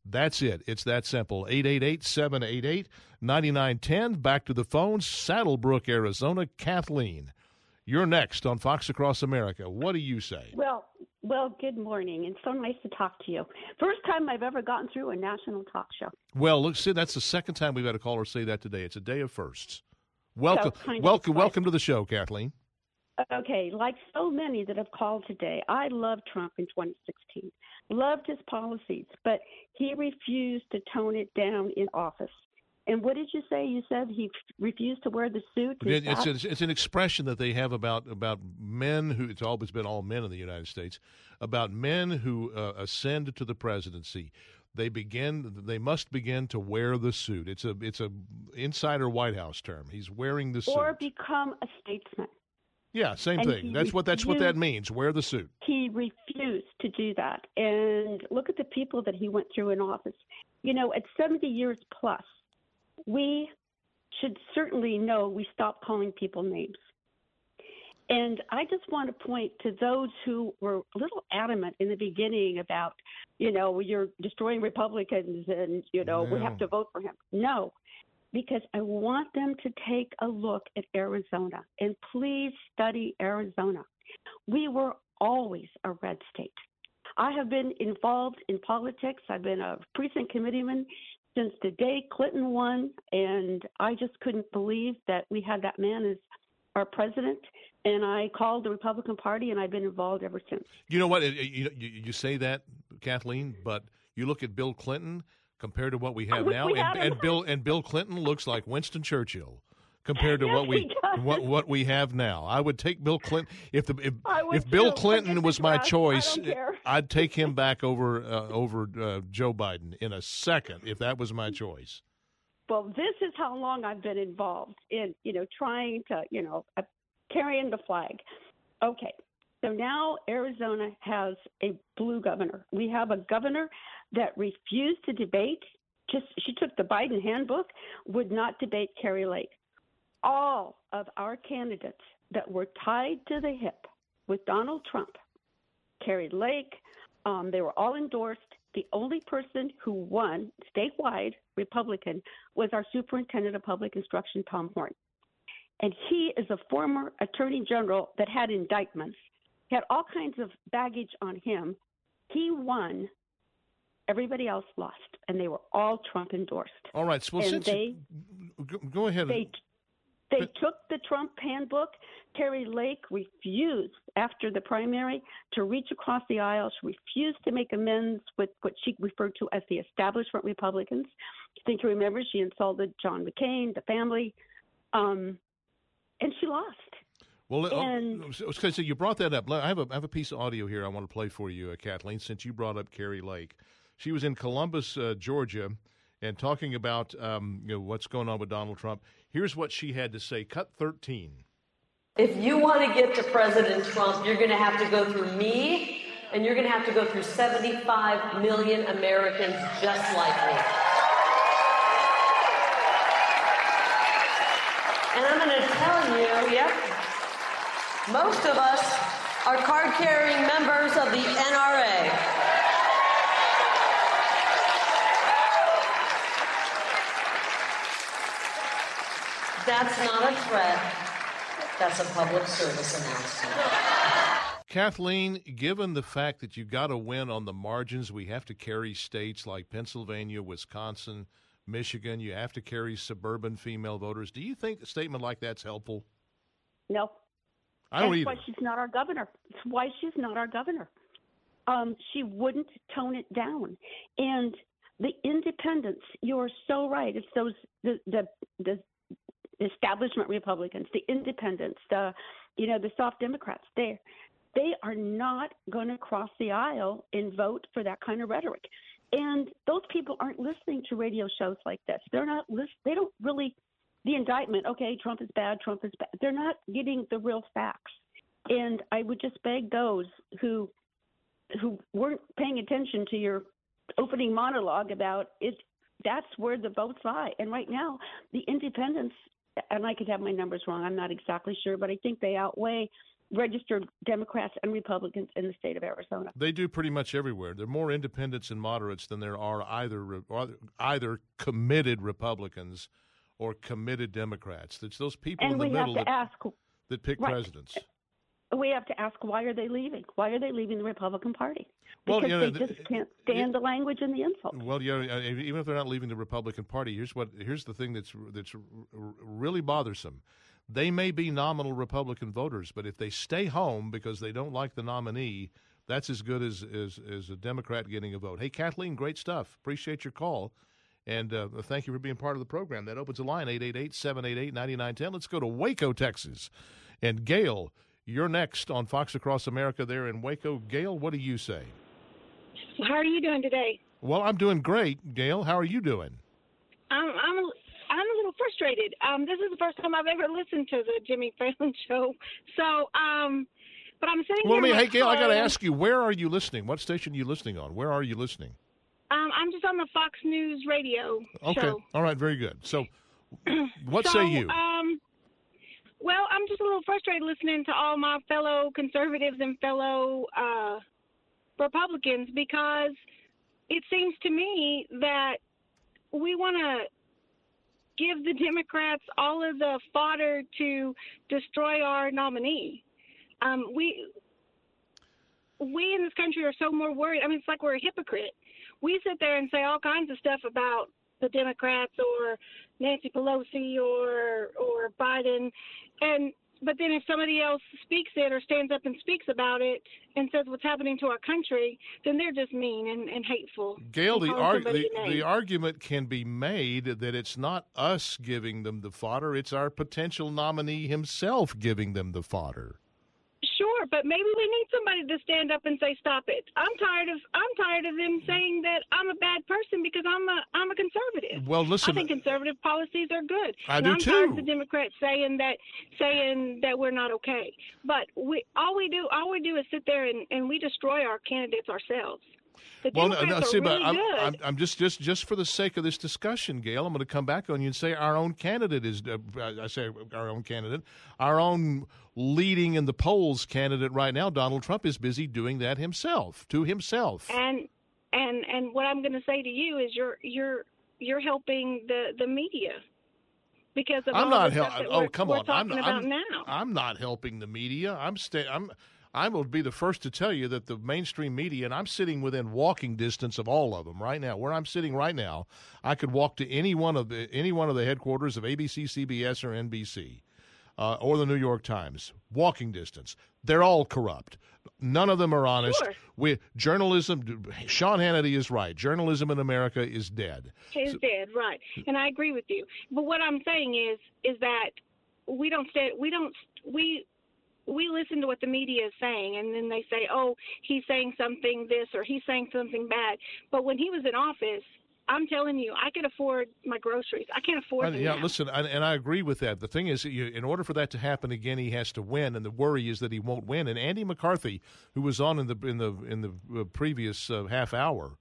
That's it. It's that simple. 888 788 9910. Back to the phone. SaddleBrooke, Arizona. Kathleen, you're next on Fox Across America. What do you say? Well, well, good morning. It's so nice to talk to you. First time I've ever gotten through a national talk show. Well, look, see, that's the second time we've had a caller say that today. It's a day of firsts. Welcome, kind of welcome, welcome to the show, Kathleen. Okay, like so many that have called today, I loved Trump in 2016. Loved his policies, but he refused to tone it down in office. And what did you say? You said he refused to wear the suit. It- it's, it's, it's an expression that they have about about men who it's always been all men in the United States about men who uh, ascend to the presidency. They begin. They must begin to wear the suit. It's a it's a insider White House term. He's wearing the suit. or become a statesman. Yeah, same and thing. That's what that's what that means. Wear the suit. He refused to do that. And look at the people that he went through in office. You know, at 70 years plus, we should certainly know we stop calling people names. And I just want to point to those who were a little adamant in the beginning about you know, you're destroying Republicans and, you know, we have to vote for him. No, because I want them to take a look at Arizona and please study Arizona. We were always a red state. I have been involved in politics. I've been a precinct committeeman since the day Clinton won, and I just couldn't believe that we had that man as our president. And I called the Republican Party, and I've been involved ever since. You know what? You, you, you say that, Kathleen, but you look at Bill Clinton compared to what we have now, we and, and Bill and Bill Clinton looks like Winston Churchill compared to Yes, what we what what we have now. I would take Bill Clinton if the if, if Bill. Clinton was my. Choice. I'd take him back over uh, over uh, Joe Biden in a second if that was my choice. Well, this is how long I've been involved in, you know, trying to, you know, uh, carrying the flag. Okay. So now Arizona has a blue governor. We have a governor that refused to debate. Just she took the Biden handbook, would not debate Kari Lake. All of our candidates that were tied to the hip with Donald Trump, Kari Lake, um, they were all endorsed. The only person who won statewide Republican was our superintendent of public instruction, Tom Horne. And he is a former attorney general that had indictments, he had all kinds of baggage on him. He won. Everybody else lost, and they were all Trump endorsed. All right, so well, and since they go, go ahead. they they took the Trump handbook. Kari Lake refused after the primary to reach across the aisle. She refused to make amends with what she referred to as the establishment Republicans. I think you remember she insulted John McCain, the family, um, and she lost. Well, uh, And- so, so you brought that up. I have a I have a piece of audio here I want to play for you, uh, Kathleen. Since you brought up Kari Lake, she was in Columbus, uh, Georgia, and talking about um, you know what's going on with Donald Trump. Here's what she had to say. Cut thirteen. If you want to get to President Trump, you're going to have to go through me, and you're going to have to go through 75 million Americans just like me. And I'm going to tell you, yep, most of us are card carrying members of the NRA. That's not a threat. That's a public service announcement. Kathleen, given the fact that you got to win on the margins, we have to carry states like Pennsylvania, Wisconsin, Michigan. You have to carry suburban female voters. Do you think a statement like that's helpful? No. I don't That's either. why she's not our governor. It's why she's not our governor. Um, she wouldn't tone it down. And the independents, you're so right. It's those the the the establishment Republicans, the independents, the you know, the soft Democrats. They they are not going to cross the aisle and vote for that kind of rhetoric. And those people aren't listening to radio shows like this. They're not list. They don't really the indictment. Okay, Trump is bad. Trump is bad. They're not getting the real facts. And I would just beg those who who weren't paying attention to your opening monologue about it. That's where the votes lie. And right now, the independents, and I could have my numbers wrong. I'm not exactly sure, but I think they outweigh registered Democrats and Republicans in the state of Arizona. They do pretty much everywhere. There are more independents and moderates than there are either either committed Republicans or committed Democrats. It's those people and in the middle that, ask that pick right. presidents. We have to ask why are they leaving? Why are they leaving the Republican Party? Well, Because you know, they th- just can't stand the language and the insult. Well, yeah, uh, even if they're not leaving the Republican Party, here's what here's the thing that's that's really bothersome. They may be nominal Republican voters, but if they stay home because they don't like the nominee, that's as good as as, as a Democrat getting a vote. Hey, Kathleen, great stuff. Appreciate your call. And uh, thank you for being part of the program. That opens the line, 888-788-9910. Let's go to Waco, Texas. And Gail, you're next on Fox Across America there in Waco. Gail, what do you say? How are you doing today? Well, I'm doing great, Gail. How are you doing? I'm I'm a, I'm a little frustrated. Um, this is the first time I've ever listened to the Jimmy Fallon show. So, um, but I'm sitting Well, I here. mean, with hey, Gail, I got to ask you, where are you listening? What station are you listening on? Where are you listening? Um, I'm just on the Fox News radio Okay. show. All right. Very good. So, what so, say you? Um, well, I'm just a little frustrated listening to all my fellow conservatives and fellow uh, Republicans because it seems to me that we want to give the Democrats all of the fodder to destroy our nominee. Um, we we in this country are so more worried. I mean, it's like we're a hypocrite. We sit there and say all kinds of stuff about the Democrats or Nancy Pelosi or or Biden, and but then if somebody else speaks it or stands up and speaks about it and says what's happening to our country, then they're just mean and, and hateful. Gail, the, arg- the, the argument can be made that it's not us giving them the fodder, it's our potential nominee himself giving them the fodder. Sure, but maybe we need somebody to stand up and say stop it. I'm tired of I'm tired of them saying that I'm a bad person because I'm a I'm a conservative. Well, listen- I think conservative policies are good. I and do I'm tired of the Democrats saying that saying that we're not okay. But we all we do all we do is sit there and, and we destroy our candidates ourselves. The Well, no, Democrats no, see, really but I'm. I'm, I'm just, just, just for the sake of this discussion, Gail, I'm going to come back on you and say our own candidate is, uh, I say our own candidate, our own leading in the polls candidate right now, Donald Trump, is busy doing that himself, to himself. and and and what I'm going to say to you is you're you're you're helping the the media because of I'm all not helping. Oh, come on! I'm, about I'm, now. I'm not helping the media. I'm sta- I'm. I will be the first to tell you that the mainstream media, and I'm sitting within walking distance of all of them right now. Where I'm sitting right now, I could walk to any one of the any one of the headquarters of ABC, CBS, or NBC, uh, or the New York Times. Walking distance. They're all corrupt. None of them are honest. Sure. We journalism. Sean Hannity is right. Journalism in America is dead. is dead, right? And I agree with you. But what I'm saying is, is that we don't we don't we we listen to what the media is saying, and then they say, oh, he's saying something this or he's saying something bad. But when he was in office, I'm telling you, I can afford my groceries. I can't afford them yeah, now. listen, and, and I agree with that. The thing is, you, in order for that to happen again, he has to win, and the worry is that he won't win. And Andy McCarthy, who was on in the in the in the uh, previous uh, half hour,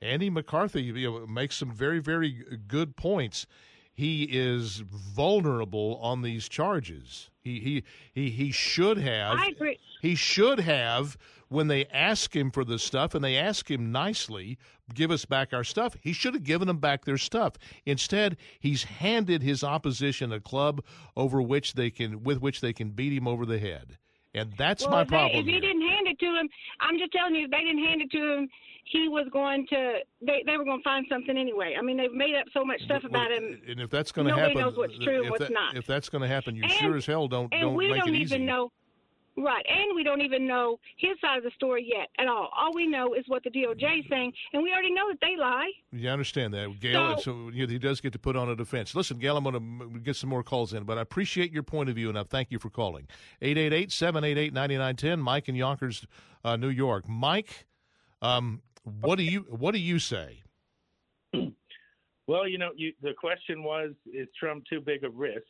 Andy McCarthy you know, makes some very very good points. He is vulnerable on these charges. He he he he should have. I agree. He should have when they ask him for the stuff and they ask him nicely, give us back our stuff. He should have given them back their stuff. Instead, he's handed his opposition a club over which they can with which they can beat him over the head. And that's well, my if they- problem. If he didn't hand it to him, I'm just telling you, if they didn't hand it to him, he was going to. They they were going to find something anyway. I mean, they've made up so much stuff about him. and if that's going to Nobody happen, knows what's true and what's that- not. If that's going to happen, you And- sure as hell don't and don't we make don't it even easy. know right and we don't even know his side of the story yet at all all we know is what the doj is saying and we already know that they lie You understand that, Gail? So- So, you know, he does get to put on a defense. Listen, Gail, I'm going to get some more calls in, but I appreciate your point of view, and I thank you for calling. 888-788-9910, Mike in Yonkers, uh, New York. Mike, um, what do you what do you say? Well, you know, you, the question was, is Trump too big a risk?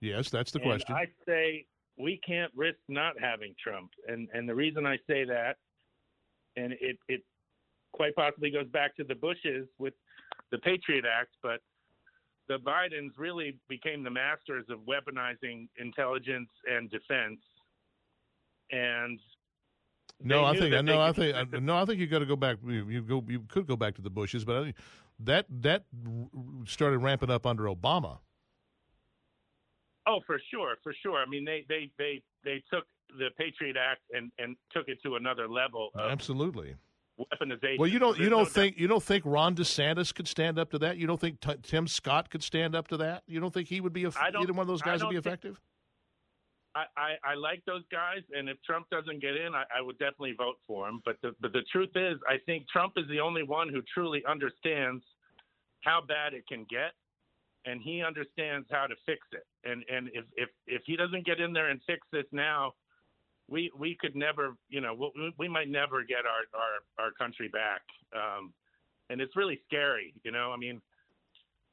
Yes, that's the And question. I say we can't risk not having Trump, and and the reason I say that, and it it quite possibly goes back to the Bushes with the Patriot Act, but the Bidens really became the masters of weaponizing intelligence and defense, and No, I think no, I think I- no, I think you got to go back. You, you go, you could go back to the Bushes, but I think that that started ramping up under Obama. Oh, for sure, for sure. I mean, they they they they took the Patriot Act and and took it to another level of Absolutely. weaponization. Well, you don't you don't think you don't think Ron DeSantis could stand up to that? You don't think T- Tim Scott could stand up to that? You don't think he would be a, either one of those guys would be effective? I, I, I like those guys, and if Trump doesn't get in, I, I would definitely vote for him. But the but the truth is, I think Trump is the only one who truly understands how bad it can get, and he understands how to fix it. And and if if if he doesn't get in there and fix this now, we we could never, you know, we, we might never get our our our country back. Um, and it's really scary, you know. I mean,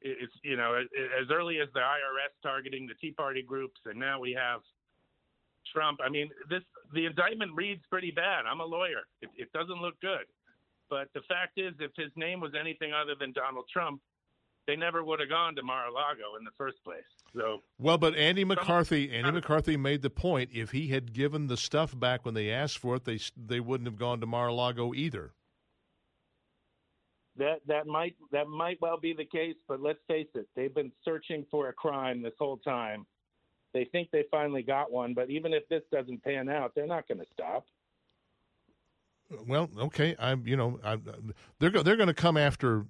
it's you know as, early as the IRS targeting the Tea Party groups, and now we have Trump. I mean, this the indictment reads pretty bad. I'm a lawyer. It, it doesn't look good. But the fact is, if his name was anything other than Donald Trump, they never would have gone to Mar-a-Lago in the first place. So Well, but Andy McCarthy, Andy McCarthy made the point: if he had given the stuff back when they asked for it, they they wouldn't have gone to Mar-a-Lago either. that that might that might well be the case, but let's face it, they've been searching for a crime this whole time. They think they finally got one, but even if this doesn't pan out, they're not going to stop. Well, okay, I'm you know I, they're go, they're going to come after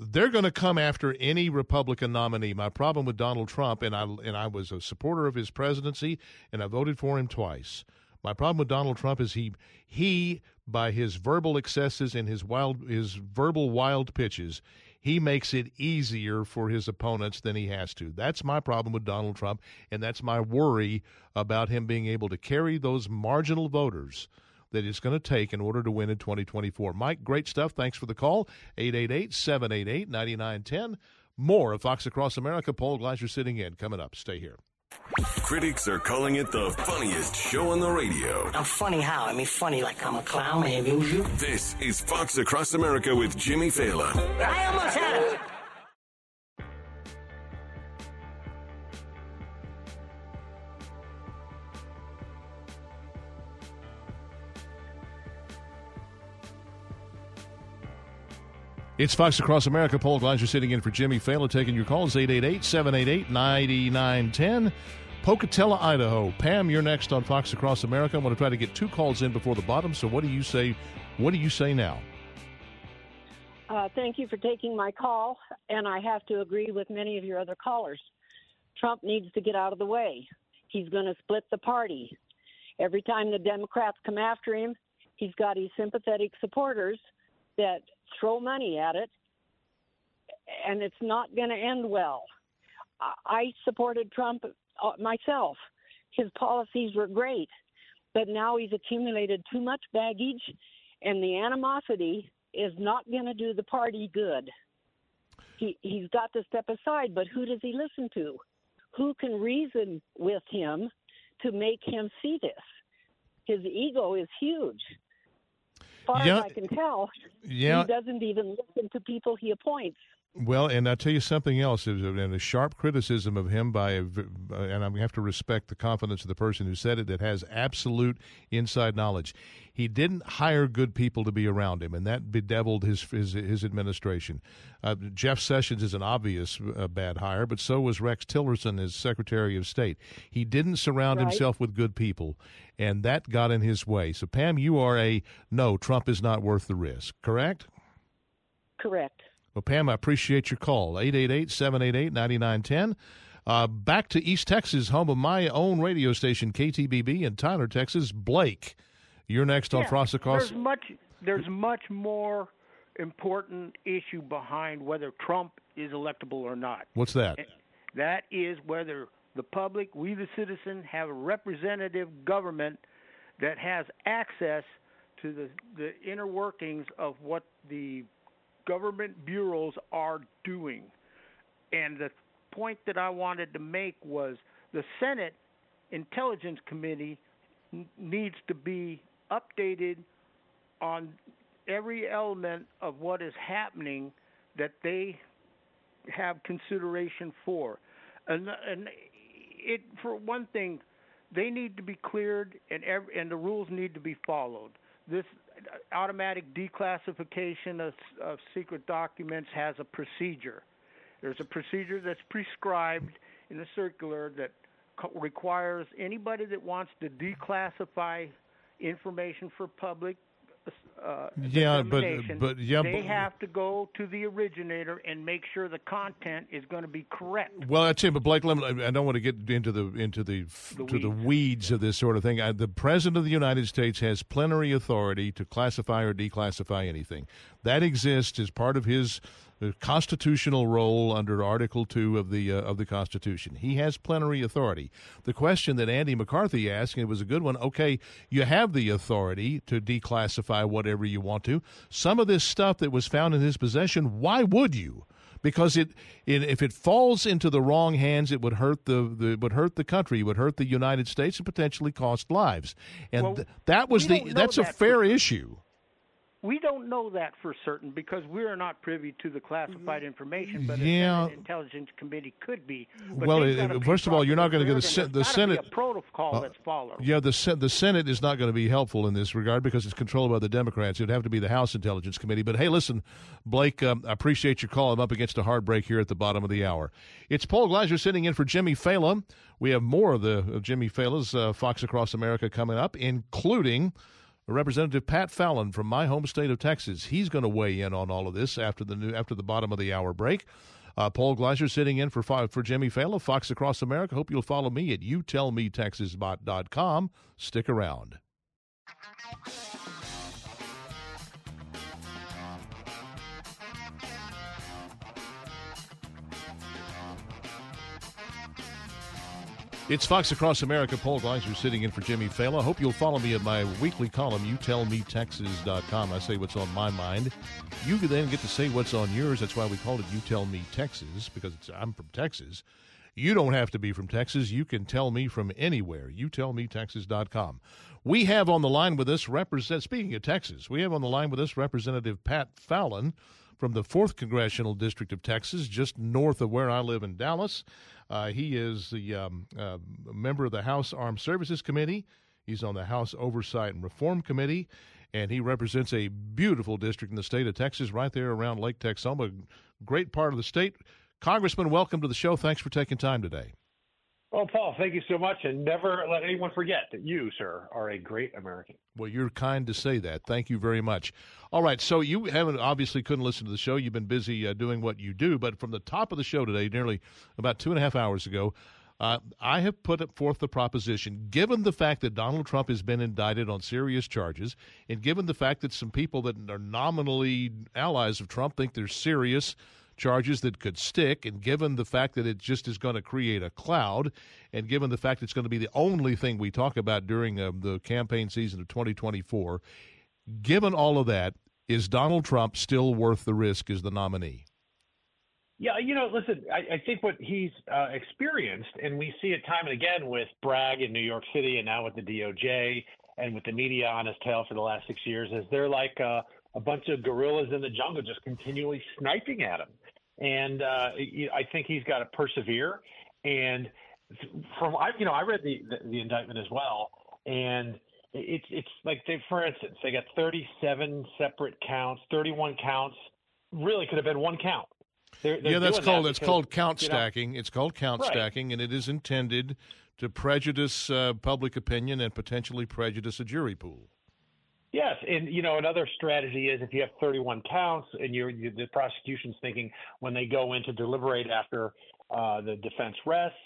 they're going to come after any Republican nominee. My problem with Donald Trump, and I and I was a supporter of his presidency, and I voted for him twice. My problem with Donald Trump is he he by his verbal excesses and his wild his verbal wild pitches, he makes it easier for his opponents than he has to. That's my problem with Donald Trump, and that's my worry about him being able to carry those marginal voters that it's going to take in order to win in 2024. Mike, great stuff. Thanks for the call. 888 788 9910. More of Fox Across America. Paul Gleiser sitting in. Coming up. Stay here. Critics are calling it the funniest show on the radio. I'm funny how? I mean, funny like I'm a clown, I amuse you. This is Fox Across America with Jimmy Failla. I almost had it. It's Fox Across America. Paul Gleiser sitting in for Jimmy Failla, taking your calls 888 788 9910. Pocatello, Idaho. Pam, you're next on Fox Across America. I'm going to try to get two calls in before the bottom. So, what do you say? What do you say now? Uh, thank you for taking my call, and I have to agree with many of your other callers. Trump needs to get out of the way. He's going to split the party. Every time the Democrats come after him, he's got his sympathetic supporters that throw money at it, and it's not going to end well. I supported Trump uh, myself. His policies were great, but now he's accumulated too much baggage, and the animosity is not going to do the party good. He he's got to step aside, but who does he listen to? Who can reason with him to make him see this? His ego is huge far as I can tell, Yeah. he doesn't even listen to people he appoints. Well, and I'll tell you something else, and a sharp criticism of him by, a and I have to respect the confidence of the person who said it, that has absolute inside knowledge. He didn't hire good people to be around him, and that bedeviled his his, his administration. Uh, Jeff Sessions is an obvious uh, bad hire, but so was Rex Tillerson as Secretary of State. He didn't surround Right. himself with good people, and that got in his way. So, Pam, you are a no. Trump is not worth the risk. Correct? Correct. Well, Pam, I appreciate your call. 888 788 9910. Uh, back to East Texas, home of my own radio station, KTBB, in Tyler, Texas. Blake, you're next on Yeah, Fox Across. There's much there's much more important issue behind whether Trump is electable or not. What's that? That is whether the public, we the citizen, have a representative government that has access to the, the inner workings of what the government bureaus are doing. And the point that I wanted to make was the Senate Intelligence Committee n- needs to be updated on every element of what is happening that they have consideration for. And, and it, for one thing, they need to be cleared and ev- and the rules need to be followed. This automatic declassification of, of secret documents has a procedure. There's a procedure that's prescribed in the circular that co- requires anybody that wants to declassify information for public uh, Yeah, but- but- yeah, they but- have to go to the originator and make sure the content is going to be correct. Well, I tell you, but Blake, I don't want to get into the into the, to the weeds of this sort of thing. I, the president of the United States has plenary authority to classify or declassify anything. That exists as part of his uh, constitutional role under Article Two of the uh, of the Constitution. He has plenary authority. The question that Andy McCarthy asked, and it was a good one. Okay, you have the authority to declassify whatever you want to. Some of this stuff that was found in his possession, why would you? because it, it if it falls into the wrong hands, it would hurt the, the it would hurt the country, it would hurt the United States, and potentially cost lives. And Well, th- that was the that's a that fair issue. We don't know that for certain because we are not privy to the classified information. But Yeah. the Intelligence Committee could be. But well, they've it- be first of all, you're not going to get the, process Sen- the driven. There's gotta Senate. be a protocol Uh, that's followed. Yeah, the Sen- the Senate is not going to be helpful in this regard because it's controlled by the Democrats. It would have to be the House Intelligence Committee. But hey, listen, Blake, um, I appreciate your call. I'm up against a hard break here at the bottom of the hour. It's Paul Gleiser sitting in for Jimmy Failla. We have more of the of Jimmy Failla's uh, Fox Across America coming up, including Representative Pat Fallon from my home state of Texas. He's going to weigh in on all of this after the new after the bottom of the hour break. Uh, Paul Gleiser sitting in for Fo- for Jimmy Failla, Fox Across America. Hope you'll follow me at youtellmetexasbot.com. Stick around. It's Fox Across America. Paul Gleiser sitting in for Jimmy Failla. Hope you'll follow me at my weekly column, youtellmetexas.com. I say what's on my mind. You then get to say what's on yours. That's why we called it You Tell Me Texas, because I'm from Texas. You don't have to be from Texas. You can tell me from anywhere. YouTellMeTexas.com. We have on the line with us, represent, speaking of Texas, we have on the line with us Representative Pat Fallon from the 4th Congressional District of Texas, just north of where I live in Dallas. Uh, he is the um, uh, member of the House Armed Services Committee. He's on the House Oversight and Reform Committee, and he represents a beautiful district in the state of Texas, right there around Lake Texoma. A great part of the state. Congressman, welcome to the show. Thanks for taking time today. Well, Paul, thank you so much, and never let anyone forget that you, sir, are a great American. Well, you're kind to say that. Thank you very much. All right, so you haven't obviously couldn't listen to the show. You've been busy uh, doing what you do, but from the top of the show today, nearly about two and a half hours ago, uh, I have put forth the proposition, given the fact that Donald Trump has been indicted on serious charges, and given the fact that some people that are nominally allies of Trump think they're serious charges that could stick, and given the fact that it just is going to create a cloud, and given the fact it's going to be the only thing we talk about during um, the campaign season of 2024, given all of that, is Donald Trump still worth the risk as the nominee? Yeah, you know, listen, I, I think what he's uh, experienced, and we see it time and again with Bragg in New York City and now with the DOJ and with the media on his tail for the last six years, is they're like uh, a bunch of gorillas in the jungle just continually sniping at him. And uh, I think he's got to persevere. And from I, you know, I read the, the the indictment as well, and it's it's like they, for instance, they got 37 separate counts, 31 counts. Really could have been one count. They're, they're yeah, that's called that it's called count you know, stacking. It's called count Right. stacking, and it is intended to prejudice uh, public opinion and potentially prejudice a jury pool. Yes, and you know another strategy is if you have 31 counts and you're you, the prosecution's thinking when they go in to deliberate after uh, the defense rests,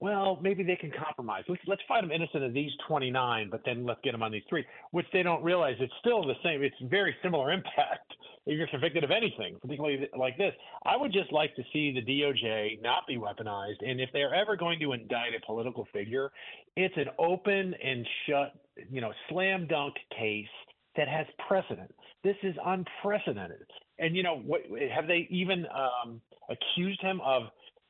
well maybe they can compromise. Let's let's find them innocent of these 29, but then let's get them on these three, which they don't realize it's still the same. It's very similar impact if you're convicted of anything, particularly like this. I would just like to see the DOJ not be weaponized, and if they're ever going to indict a political figure, it's an open and shut, you know, slam dunk case that has precedent. This is unprecedented. And you know, what, have they even um, accused him of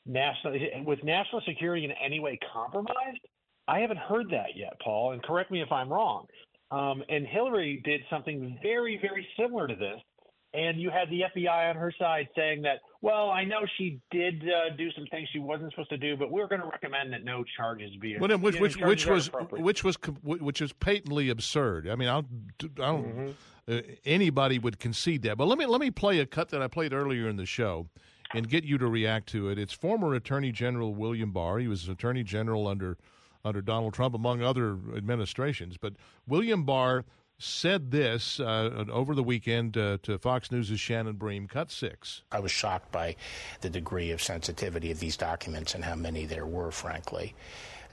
national with national security in any way compromised? I haven't heard that yet, Paul. And correct me if I'm wrong. Um, and Hillary did something very, very similar to this. And you had the FBI on her side saying that, well, I know she did uh, do some things she wasn't supposed to do, but we're going to recommend that no charges be. Well, then, which know, which which was which was which was patently absurd. I mean, I'll, I don't. Mm-hmm. Uh, anybody would concede that. But let me let me play a cut that I played earlier in the show, and get you to react to it. It's former Attorney General William Barr. He was Attorney General under under Donald Trump, among other administrations. But William Barr said this uh, over the weekend uh, to Fox News' Shannon Bream. Cut six. I was shocked by the degree of sensitivity of these documents and how many there were, frankly.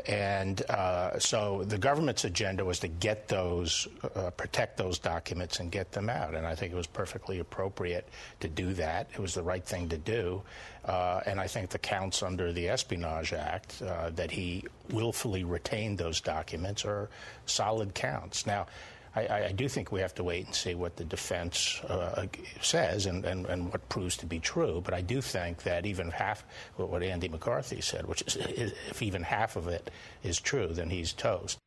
And uh, so the government's agenda was to get those, uh, protect those documents and get them out. And I think it was perfectly appropriate to do that. It was the right thing to do. Uh, and I think the counts under the Espionage Act uh, that he willfully retained those documents are solid counts. Now, I- I, I do think we have to wait and see what the defense uh, says and, and, and what proves to be true. But I do think that even half what what Andy McCarthy said, which is if even half of it is true, then he's toast.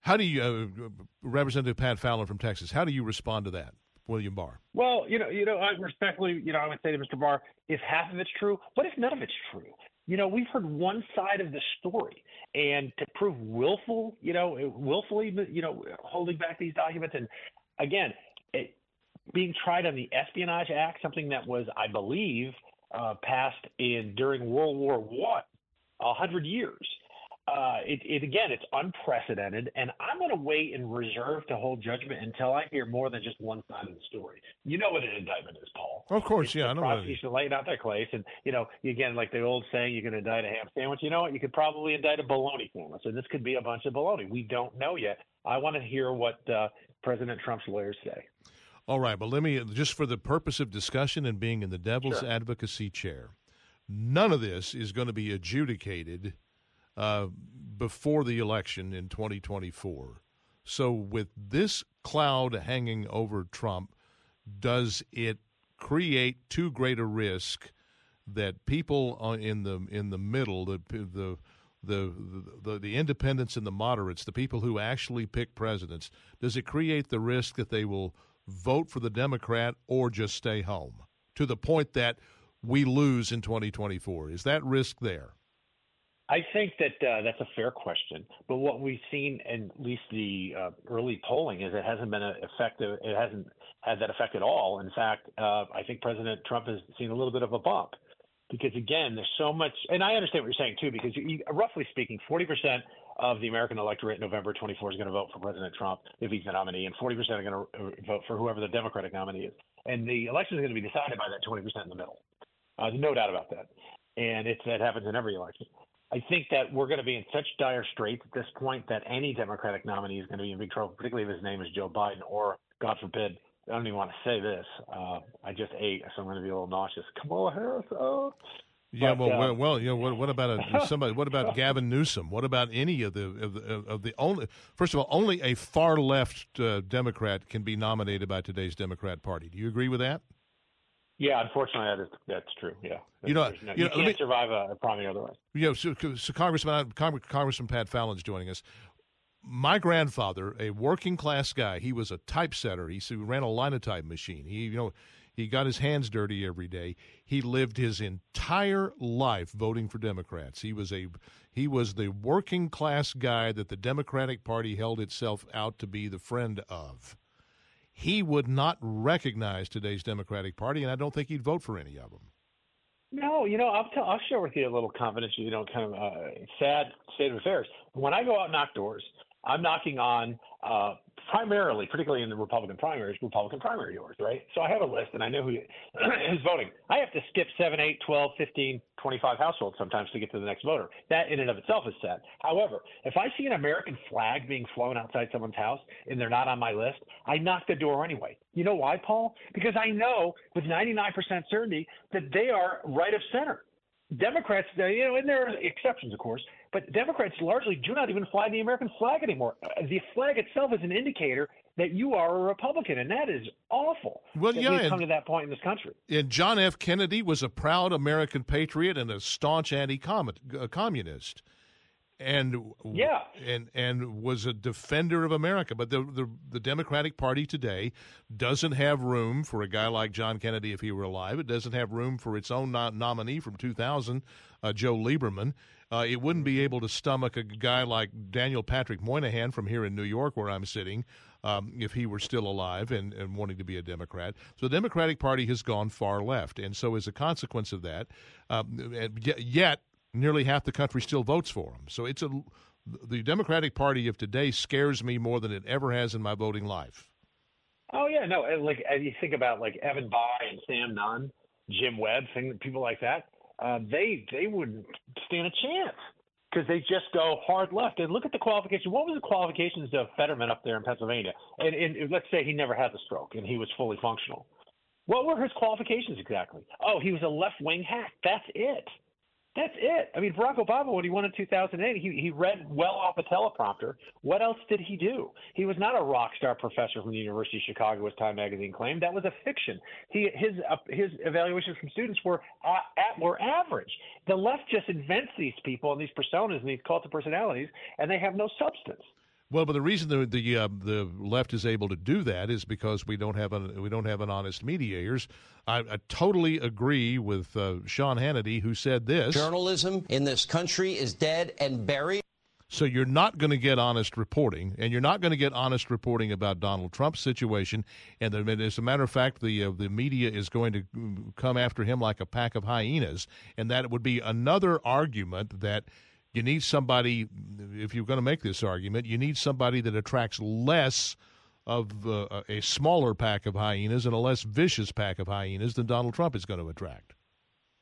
How do you, uh, Representative Pat Fallon from Texas? How do you respond to that? William Barr? Well, you know, you know, I respectfully, you know, I would say to Mr. Barr, if half of it's true, what if none of it's true? You know, we've heard one side of the story, and to prove willful, you know, willfully, you know, holding back these documents, and again, it, being tried on the Espionage Act, something that was, I believe, uh, passed in during World War One, a hundred years uh, it, it again, it's unprecedented, and I'm going to wait and reserve to hold judgment until I hear more than just one side of the story. You know what an indictment is, Paul. Of course, it's yeah, I know. What it is. prosecution laying out their case, and you know, again, like the old saying, "You can indict a ham sandwich." You know what? You could probably indict a bologna sandwich, and this could be a bunch of bologna. We don't know yet. I want to hear what uh, President Trump's lawyers say. All right, but let me just for the purpose of discussion and being in the devil's Sure. advocacy chair, none of this is going to be adjudicated uh, before the election in 2024. So, with this cloud hanging over Trump, does it create too great a risk that people in the in the middle, the the the, the the independents and the moderates, the people who actually pick presidents, does it create the risk that they will vote for the Democrat or just stay home to the point that we lose in 2024? Is that risk there? I think that uh, that's a fair question, but what we've seen, in at least the uh, early polling, is it hasn't been effective. It hasn't had that effect at all. In fact, uh, I think President Trump has seen a little bit of a bump because again, there's so much, and I understand what you're saying too, because you, roughly speaking, 40% of the American electorate in November 24 is going to vote for President Trump if he's the nominee, and 40% are going to vote for whoever the Democratic nominee is. And the election is going to be decided by that 20% in the middle. Uh, there's no doubt about that. And it's that happens in every election. I think that we're going to be in such dire straits at this point that any Democratic nominee is going to be in big trouble, particularly if his name is Joe Biden or, God forbid, I don't even want to say this. Uh, I just ate, so I'm going to be a little nauseous. Kamala Harris. Oh. Yeah, But, well, uh, well, you know, what, what about a, somebody? What about Gavin Newsom? What about any of the of the, of the only? First of all, only a far left uh, Democrat can be nominated by today's Democrat Party. Do you agree with that? Yeah, unfortunately, that is that's true. Yeah, You know- no- you you, know, let can't me- survive a, a primary otherwise. Yeah, so, so Congressman uh, Cong- Congressman Pat Fallon's joining us. My grandfather, a working class guy, he was a typesetter. He s- ran a linotype machine. He, you know, he got his hands dirty every day. He lived his entire life voting for Democrats. He was a he was the working class guy that the Democratic Party held itself out to be the friend of. He would not recognize today's Democratic Party, and I don't think he'd vote for any of them. No, you know, I'll tell, I'll share with you a little confidential, you know, kind of uh, sad state of affairs. When I go out and knock doors, I'm knocking on uh, primarily, particularly in the Republican primaries, Republican primary doors, right? So I have a list and I know who is voting. I have to skip 7, 8, 12, 15, 25 households sometimes to get to the next voter. That in and of itself is sad. However, if I see an American flag being flown outside someone's house and they're not on my list, I knock the door anyway. You know why, Paul? Because I know with 99% certainty that they are right of center. Democrats, you know, and there are exceptions, of course, but Democrats largely do not even fly the American flag anymore. Uh, The flag itself is an indicator that you are a Republican, and that is awful. Well, yeah, we've and- come to that point in this country. And John F. Kennedy was a proud American patriot and a staunch anti-communist, and Yeah. and and was a defender of America. But the, the the Democratic Party today doesn't have room for a guy like John Kennedy if he were alive. It doesn't have room for its own no- nominee from 2000, uh, Joe Lieberman. Uh, it wouldn't be able to stomach a guy like Daniel Patrick Moynihan from here in New York, where I'm sitting, um, if he were still alive and, and wanting to be a Democrat. So the Democratic Party has gone far left. And so, as a consequence of that, um, yet, yet nearly half the country still votes for him. So it's a the Democratic Party of today scares me more than it ever has in my voting life. Oh yeah, no, like you think about like Evan Bayh and Sam Nunn, Jim Webb, thing, people like that, uh, they they wouldn't stand a chance because they just go hard left. And look at the qualifications. What was the qualifications of Fetterman up there in Pennsylvania? And, and let's say he never had the stroke and he was fully functional. What were his qualifications exactly? Oh, he was a left wing hack. That's it. That's it. I mean, Barack Obama, when he won in 2008, he, he read well off a teleprompter. What else did he do? He was not a rock star professor from the University of Chicago, as Time Magazine claimed. That was a fiction. He his uh, his evaluations from students were uh, at, were average. The left just invents these people and these personas and these cult of personalities, and they have no substance. Well, but the reason the the uh, the left is able to do that is because we don't have an we don't have an honest mediators. I, I totally agree with uh, Sean Hannity, who said this: journalism in this country is dead and buried. So you're not going to get honest reporting, and you're not going to get honest reporting about Donald Trump's situation. And as a matter of fact, the uh, the media is going to come after him like a pack of hyenas, and that would be another argument that you need somebody, if you're going to make this argument, you need somebody that attracts less of uh, a smaller pack of hyenas and a less vicious pack of hyenas than Donald Trump is going to attract.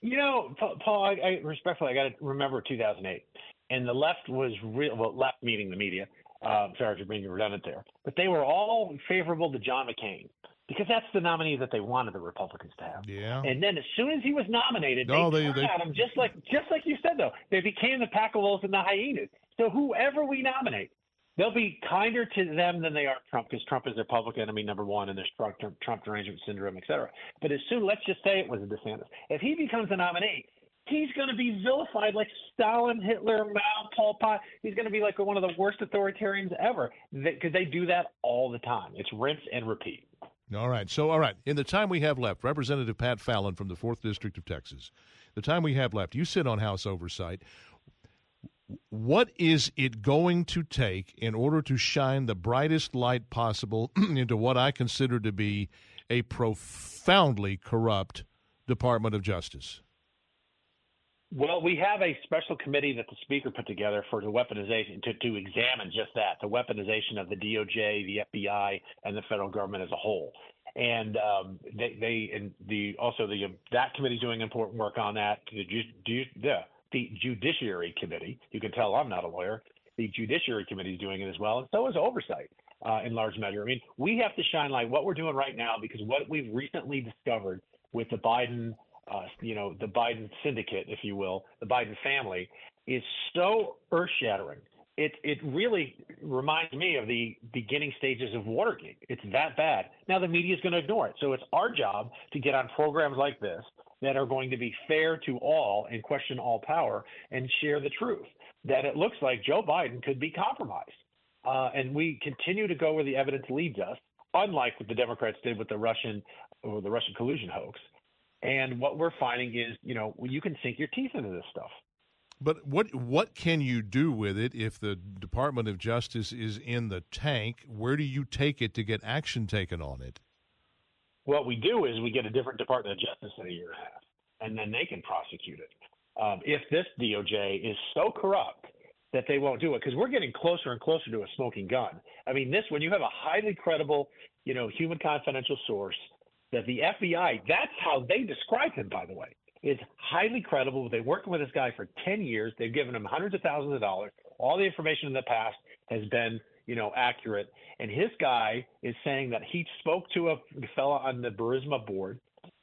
You know, Paul, I, I respectfully, I got to remember 2008, and the left was real. Well, left meaning the media. Uh, sorry for being redundant there, but they were all favorable to John McCain because that's the nominee that they wanted the Republicans to have. Yeah. And then as soon as he was nominated, no, they, they turned they, on him just like just like you said though. They became the pack of wolves and the hyenas. So whoever we nominate, they'll be kinder to them than they are Trump because Trump is a Republican enemy number one, and there's Trump, Trump derangement syndrome, et cetera. But as soon, let's just say it was a DeSantis. If he becomes a nominee, he's going to be vilified like Stalin, Hitler, Mao, Pol Pot. He's going to be like one of the worst authoritarians ever because they do that all the time. It's rinse and repeat. All right. So, all right. In the time we have left, Representative Pat Fallon from the 4th District of Texas, the time we have left, you sit on House Oversight. What is it going to take in order to shine the brightest light possible into what I consider to be a profoundly corrupt Department of Justice? Well, we have a special committee that the Speaker put together for the weaponization to, to examine just that the weaponization of the DOJ, the FBI, and the federal government as a whole. And um, they, they and the also the that committee is doing important work on that. The, the, the Judiciary Committee, you can tell I'm not a lawyer. The Judiciary Committee is doing it as well, and so is oversight uh, in large measure. I mean, we have to shine light what we're doing right now because what we've recently discovered with the Biden uh, you know, the Biden syndicate, if you will, the Biden family, is so earth shattering. It it really reminds me of the beginning stages of Watergate. It's that bad. Now the media is going to ignore it, so it's our job to get on programs like this that are going to be fair to all and question all power and share the truth. That it looks like Joe Biden could be compromised, uh, and we continue to go where the evidence leads us. Unlike what the Democrats did with the Russian or the Russian collusion hoax, and what we're finding is, you know, you can sink your teeth into this stuff. But what what can you do with it if the Department of Justice is in the tank? Where do you take it to get action taken on it? What we do is we get a different Department of Justice in a year and a half, and then they can prosecute it. Um, if this DOJ is so corrupt that they won't do it, because we're getting closer and closer to a smoking gun. I mean, this when you have a highly credible, you know, human confidential source that the FBI, that's how they describe him, by the way, is highly credible. They've worked with this guy for 10 years. They've given him hundreds of thousands of dollars. All the information in the past has been, you know, accurate. And his guy is saying that he spoke to a fellow on the Burisma board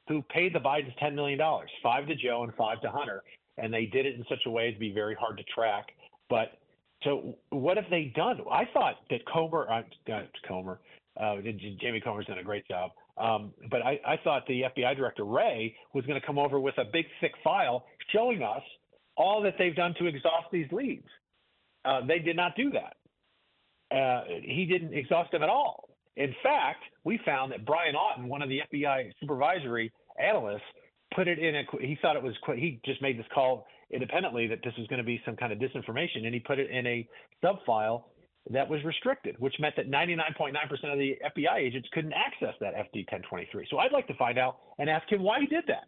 who paid the Bidens $10 million, five to Joe and five to Hunter. And they did it in such a way to be very hard to track. But so what have they done? I thought that Comer, uh, Comer, uh, Jamie Comer's done a great job. Um, but I, I thought the FBI director Wray was going to come over with a big thick file showing us all that they've done to exhaust these leads. Uh, they did not do that. Uh, he didn't exhaust them at all. In fact, we found that Brian Auten, one of the FBI supervisory analysts, put it in a. He thought it was. He just made this call independently that this was going to be some kind of disinformation, and he put it in a sub file that was restricted, which meant that 99.9% of the FBI agents couldn't access that FD 1023. So I'd like to find out and ask him why he did that,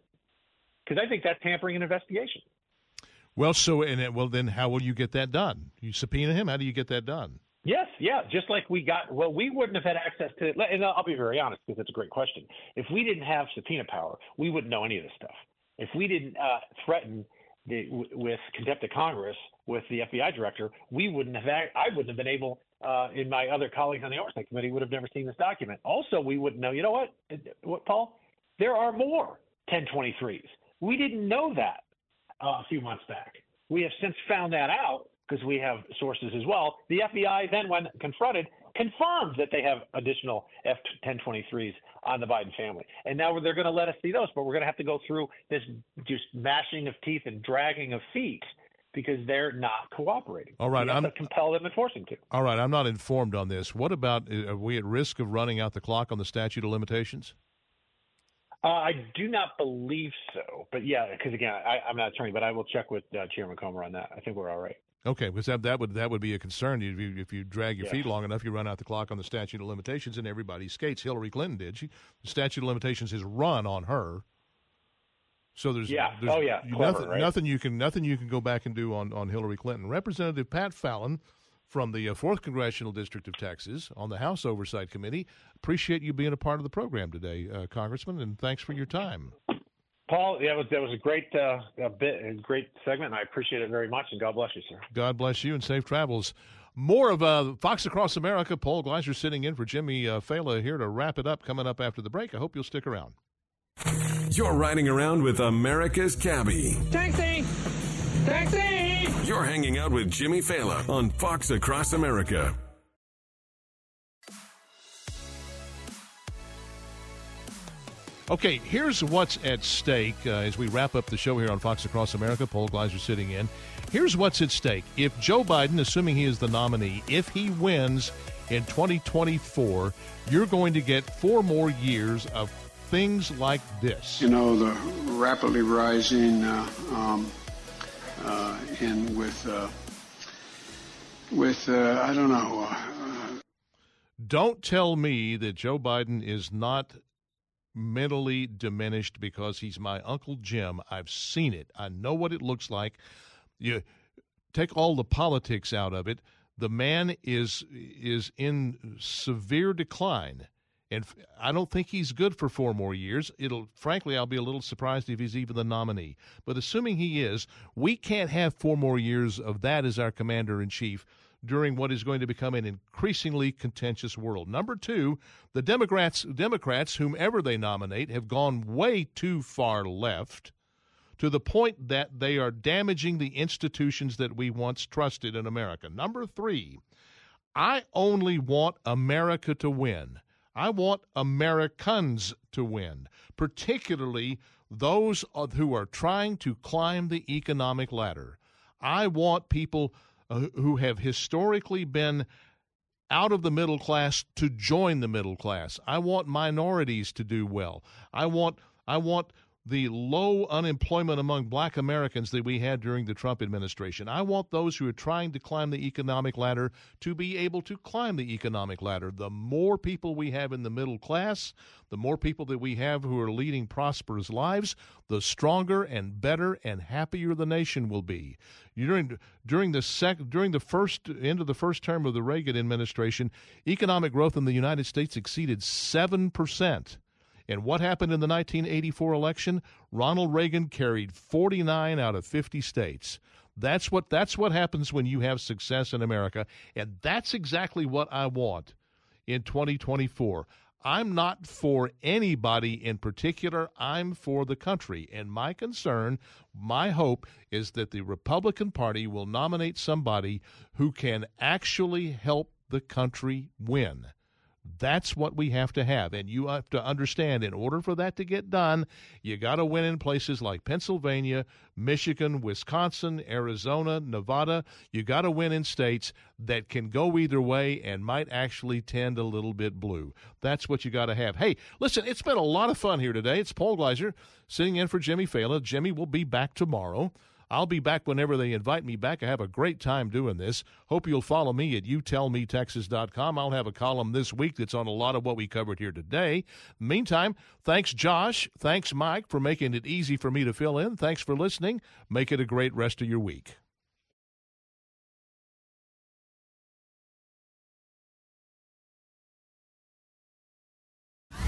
because I think that's tampering an investigation. Well, so and well, then how will you get that done? You subpoena him. How do you get that done? Yes, yeah, just like we got. Well, we wouldn't have had access to. It. And I'll be very honest because it's a great question. If we didn't have subpoena power, we wouldn't know any of this stuff. If we didn't uh, threaten the, with contempt of Congress with the FBI director, we wouldn't have. I wouldn't have been able. Uh, in my other colleagues on the oversight committee would have never seen this document. Also, we wouldn't know. You know what? What, Paul? There are more 1023s. We didn't know that uh, a few months back. We have since found that out because we have sources as well. The FBI then, when confronted, confirmed that they have additional F-1023s on the Biden family. And now they're going to let us see those, but we're going to have to go through this just mashing of teeth and dragging of feet because they're not cooperating. All right, I'm- to compel them and force them to. All right, I'm not informed on this. What about are we at risk of running out the clock on the statute of limitations? Uh, I do not believe so, but yeah, because again, I, I'm not an attorney, but I will check with uh, Chairman Comer on that. I think we're all right. Okay, because that, that would that would be a concern if you if you drag your Yeah. feet long enough, you run out the clock on the statute of limitations, and everybody skates. Hillary Clinton did. She the statute of limitations is run on her. So there's Yeah. there's Oh, yeah. Clever, nothing right? nothing you can nothing you can go back and do on on Hillary Clinton. Representative Pat Fallon from the uh, fourth congressional district of Texas on the House Oversight Committee. Appreciate you being a part of the program today, uh, Congressman, and thanks for your time. Paul, that was that was a great uh, a bit, a great segment, and I appreciate it very much. And God bless you, sir. God bless you and safe travels. More of uh, Fox Across America. Paul Gleiser sitting in for Jimmy uh, Failla here to wrap it up. Coming up after the break. I hope you'll stick around. You're riding around with America's Cabbie. Taxi! Taxi! You're hanging out with Jimmy Failla on Fox Across America. Okay, here's what's at stake uh, as we wrap up the show here on Fox Across America. Paul Gleiser sitting in. Here's what's at stake. If Joe Biden, assuming he is the nominee, if he wins in 2024, you're going to get four more years of things like this. You know, the rapidly rising uh, um, uh, in with uh, with uh, I don't know. Uh, Don't tell me that Joe Biden is not mentally diminished because he's my Uncle Jim. I've seen it. I know what it looks like. You take all the politics out of it. The man is is in severe decline. And I don't think he's good for four more years. It'll, frankly, I'll be a little surprised if he's even the nominee. But assuming he is, we can't have four more years of that as our commander in chief during what is going to become an increasingly contentious world. Number two, the Democrats, Democrats, whomever they nominate, have gone way too far left to the point that they are damaging the institutions that we once trusted in America. Number three, I only want America to win. I want Americans to win, particularly those who are trying to climb the economic ladder. I want people uh, who have historically been out of the middle class to join the middle class. I want minorities to do well. I want I want the low unemployment among black Americans that we had during the Trump administration. I want those who are trying to climb the economic ladder to be able to climb the economic ladder. The more people we have in the middle class, the more people that we have who are leading prosperous lives, the stronger and better and happier the nation will be. During during the sec, during the first end of the first term of the Reagan administration, economic growth in the United States exceeded seven percent. And what happened in the 1984 election? Ronald Reagan carried 49 out of 50 states. That's what that's what happens when you have success in America, and that's exactly what I want in 2024. I'm not for anybody in particular. I'm for the country. And my concern, my hope is that the Republican Party will nominate somebody who can actually help the country win. That's what we have to have. And you have to understand in order for that to get done, you got to win in places like Pennsylvania, Michigan, Wisconsin, Arizona, Nevada. You got to win in states that can go either way and might actually tend a little bit blue. That's what you got to have. Hey, listen, it's been a lot of fun here today. It's Paul Gleiser sitting in for Jimmy Failla. Jimmy will be back tomorrow. I'll be back whenever they invite me back. I have a great time doing this. Hope you'll follow me at youtellmetexas.com. I'll have a column this week that's on a lot of what we covered here today. Meantime, thanks, Josh. Thanks, Mike, for making it easy for me to fill in. Thanks for listening. Make it a great rest of your week.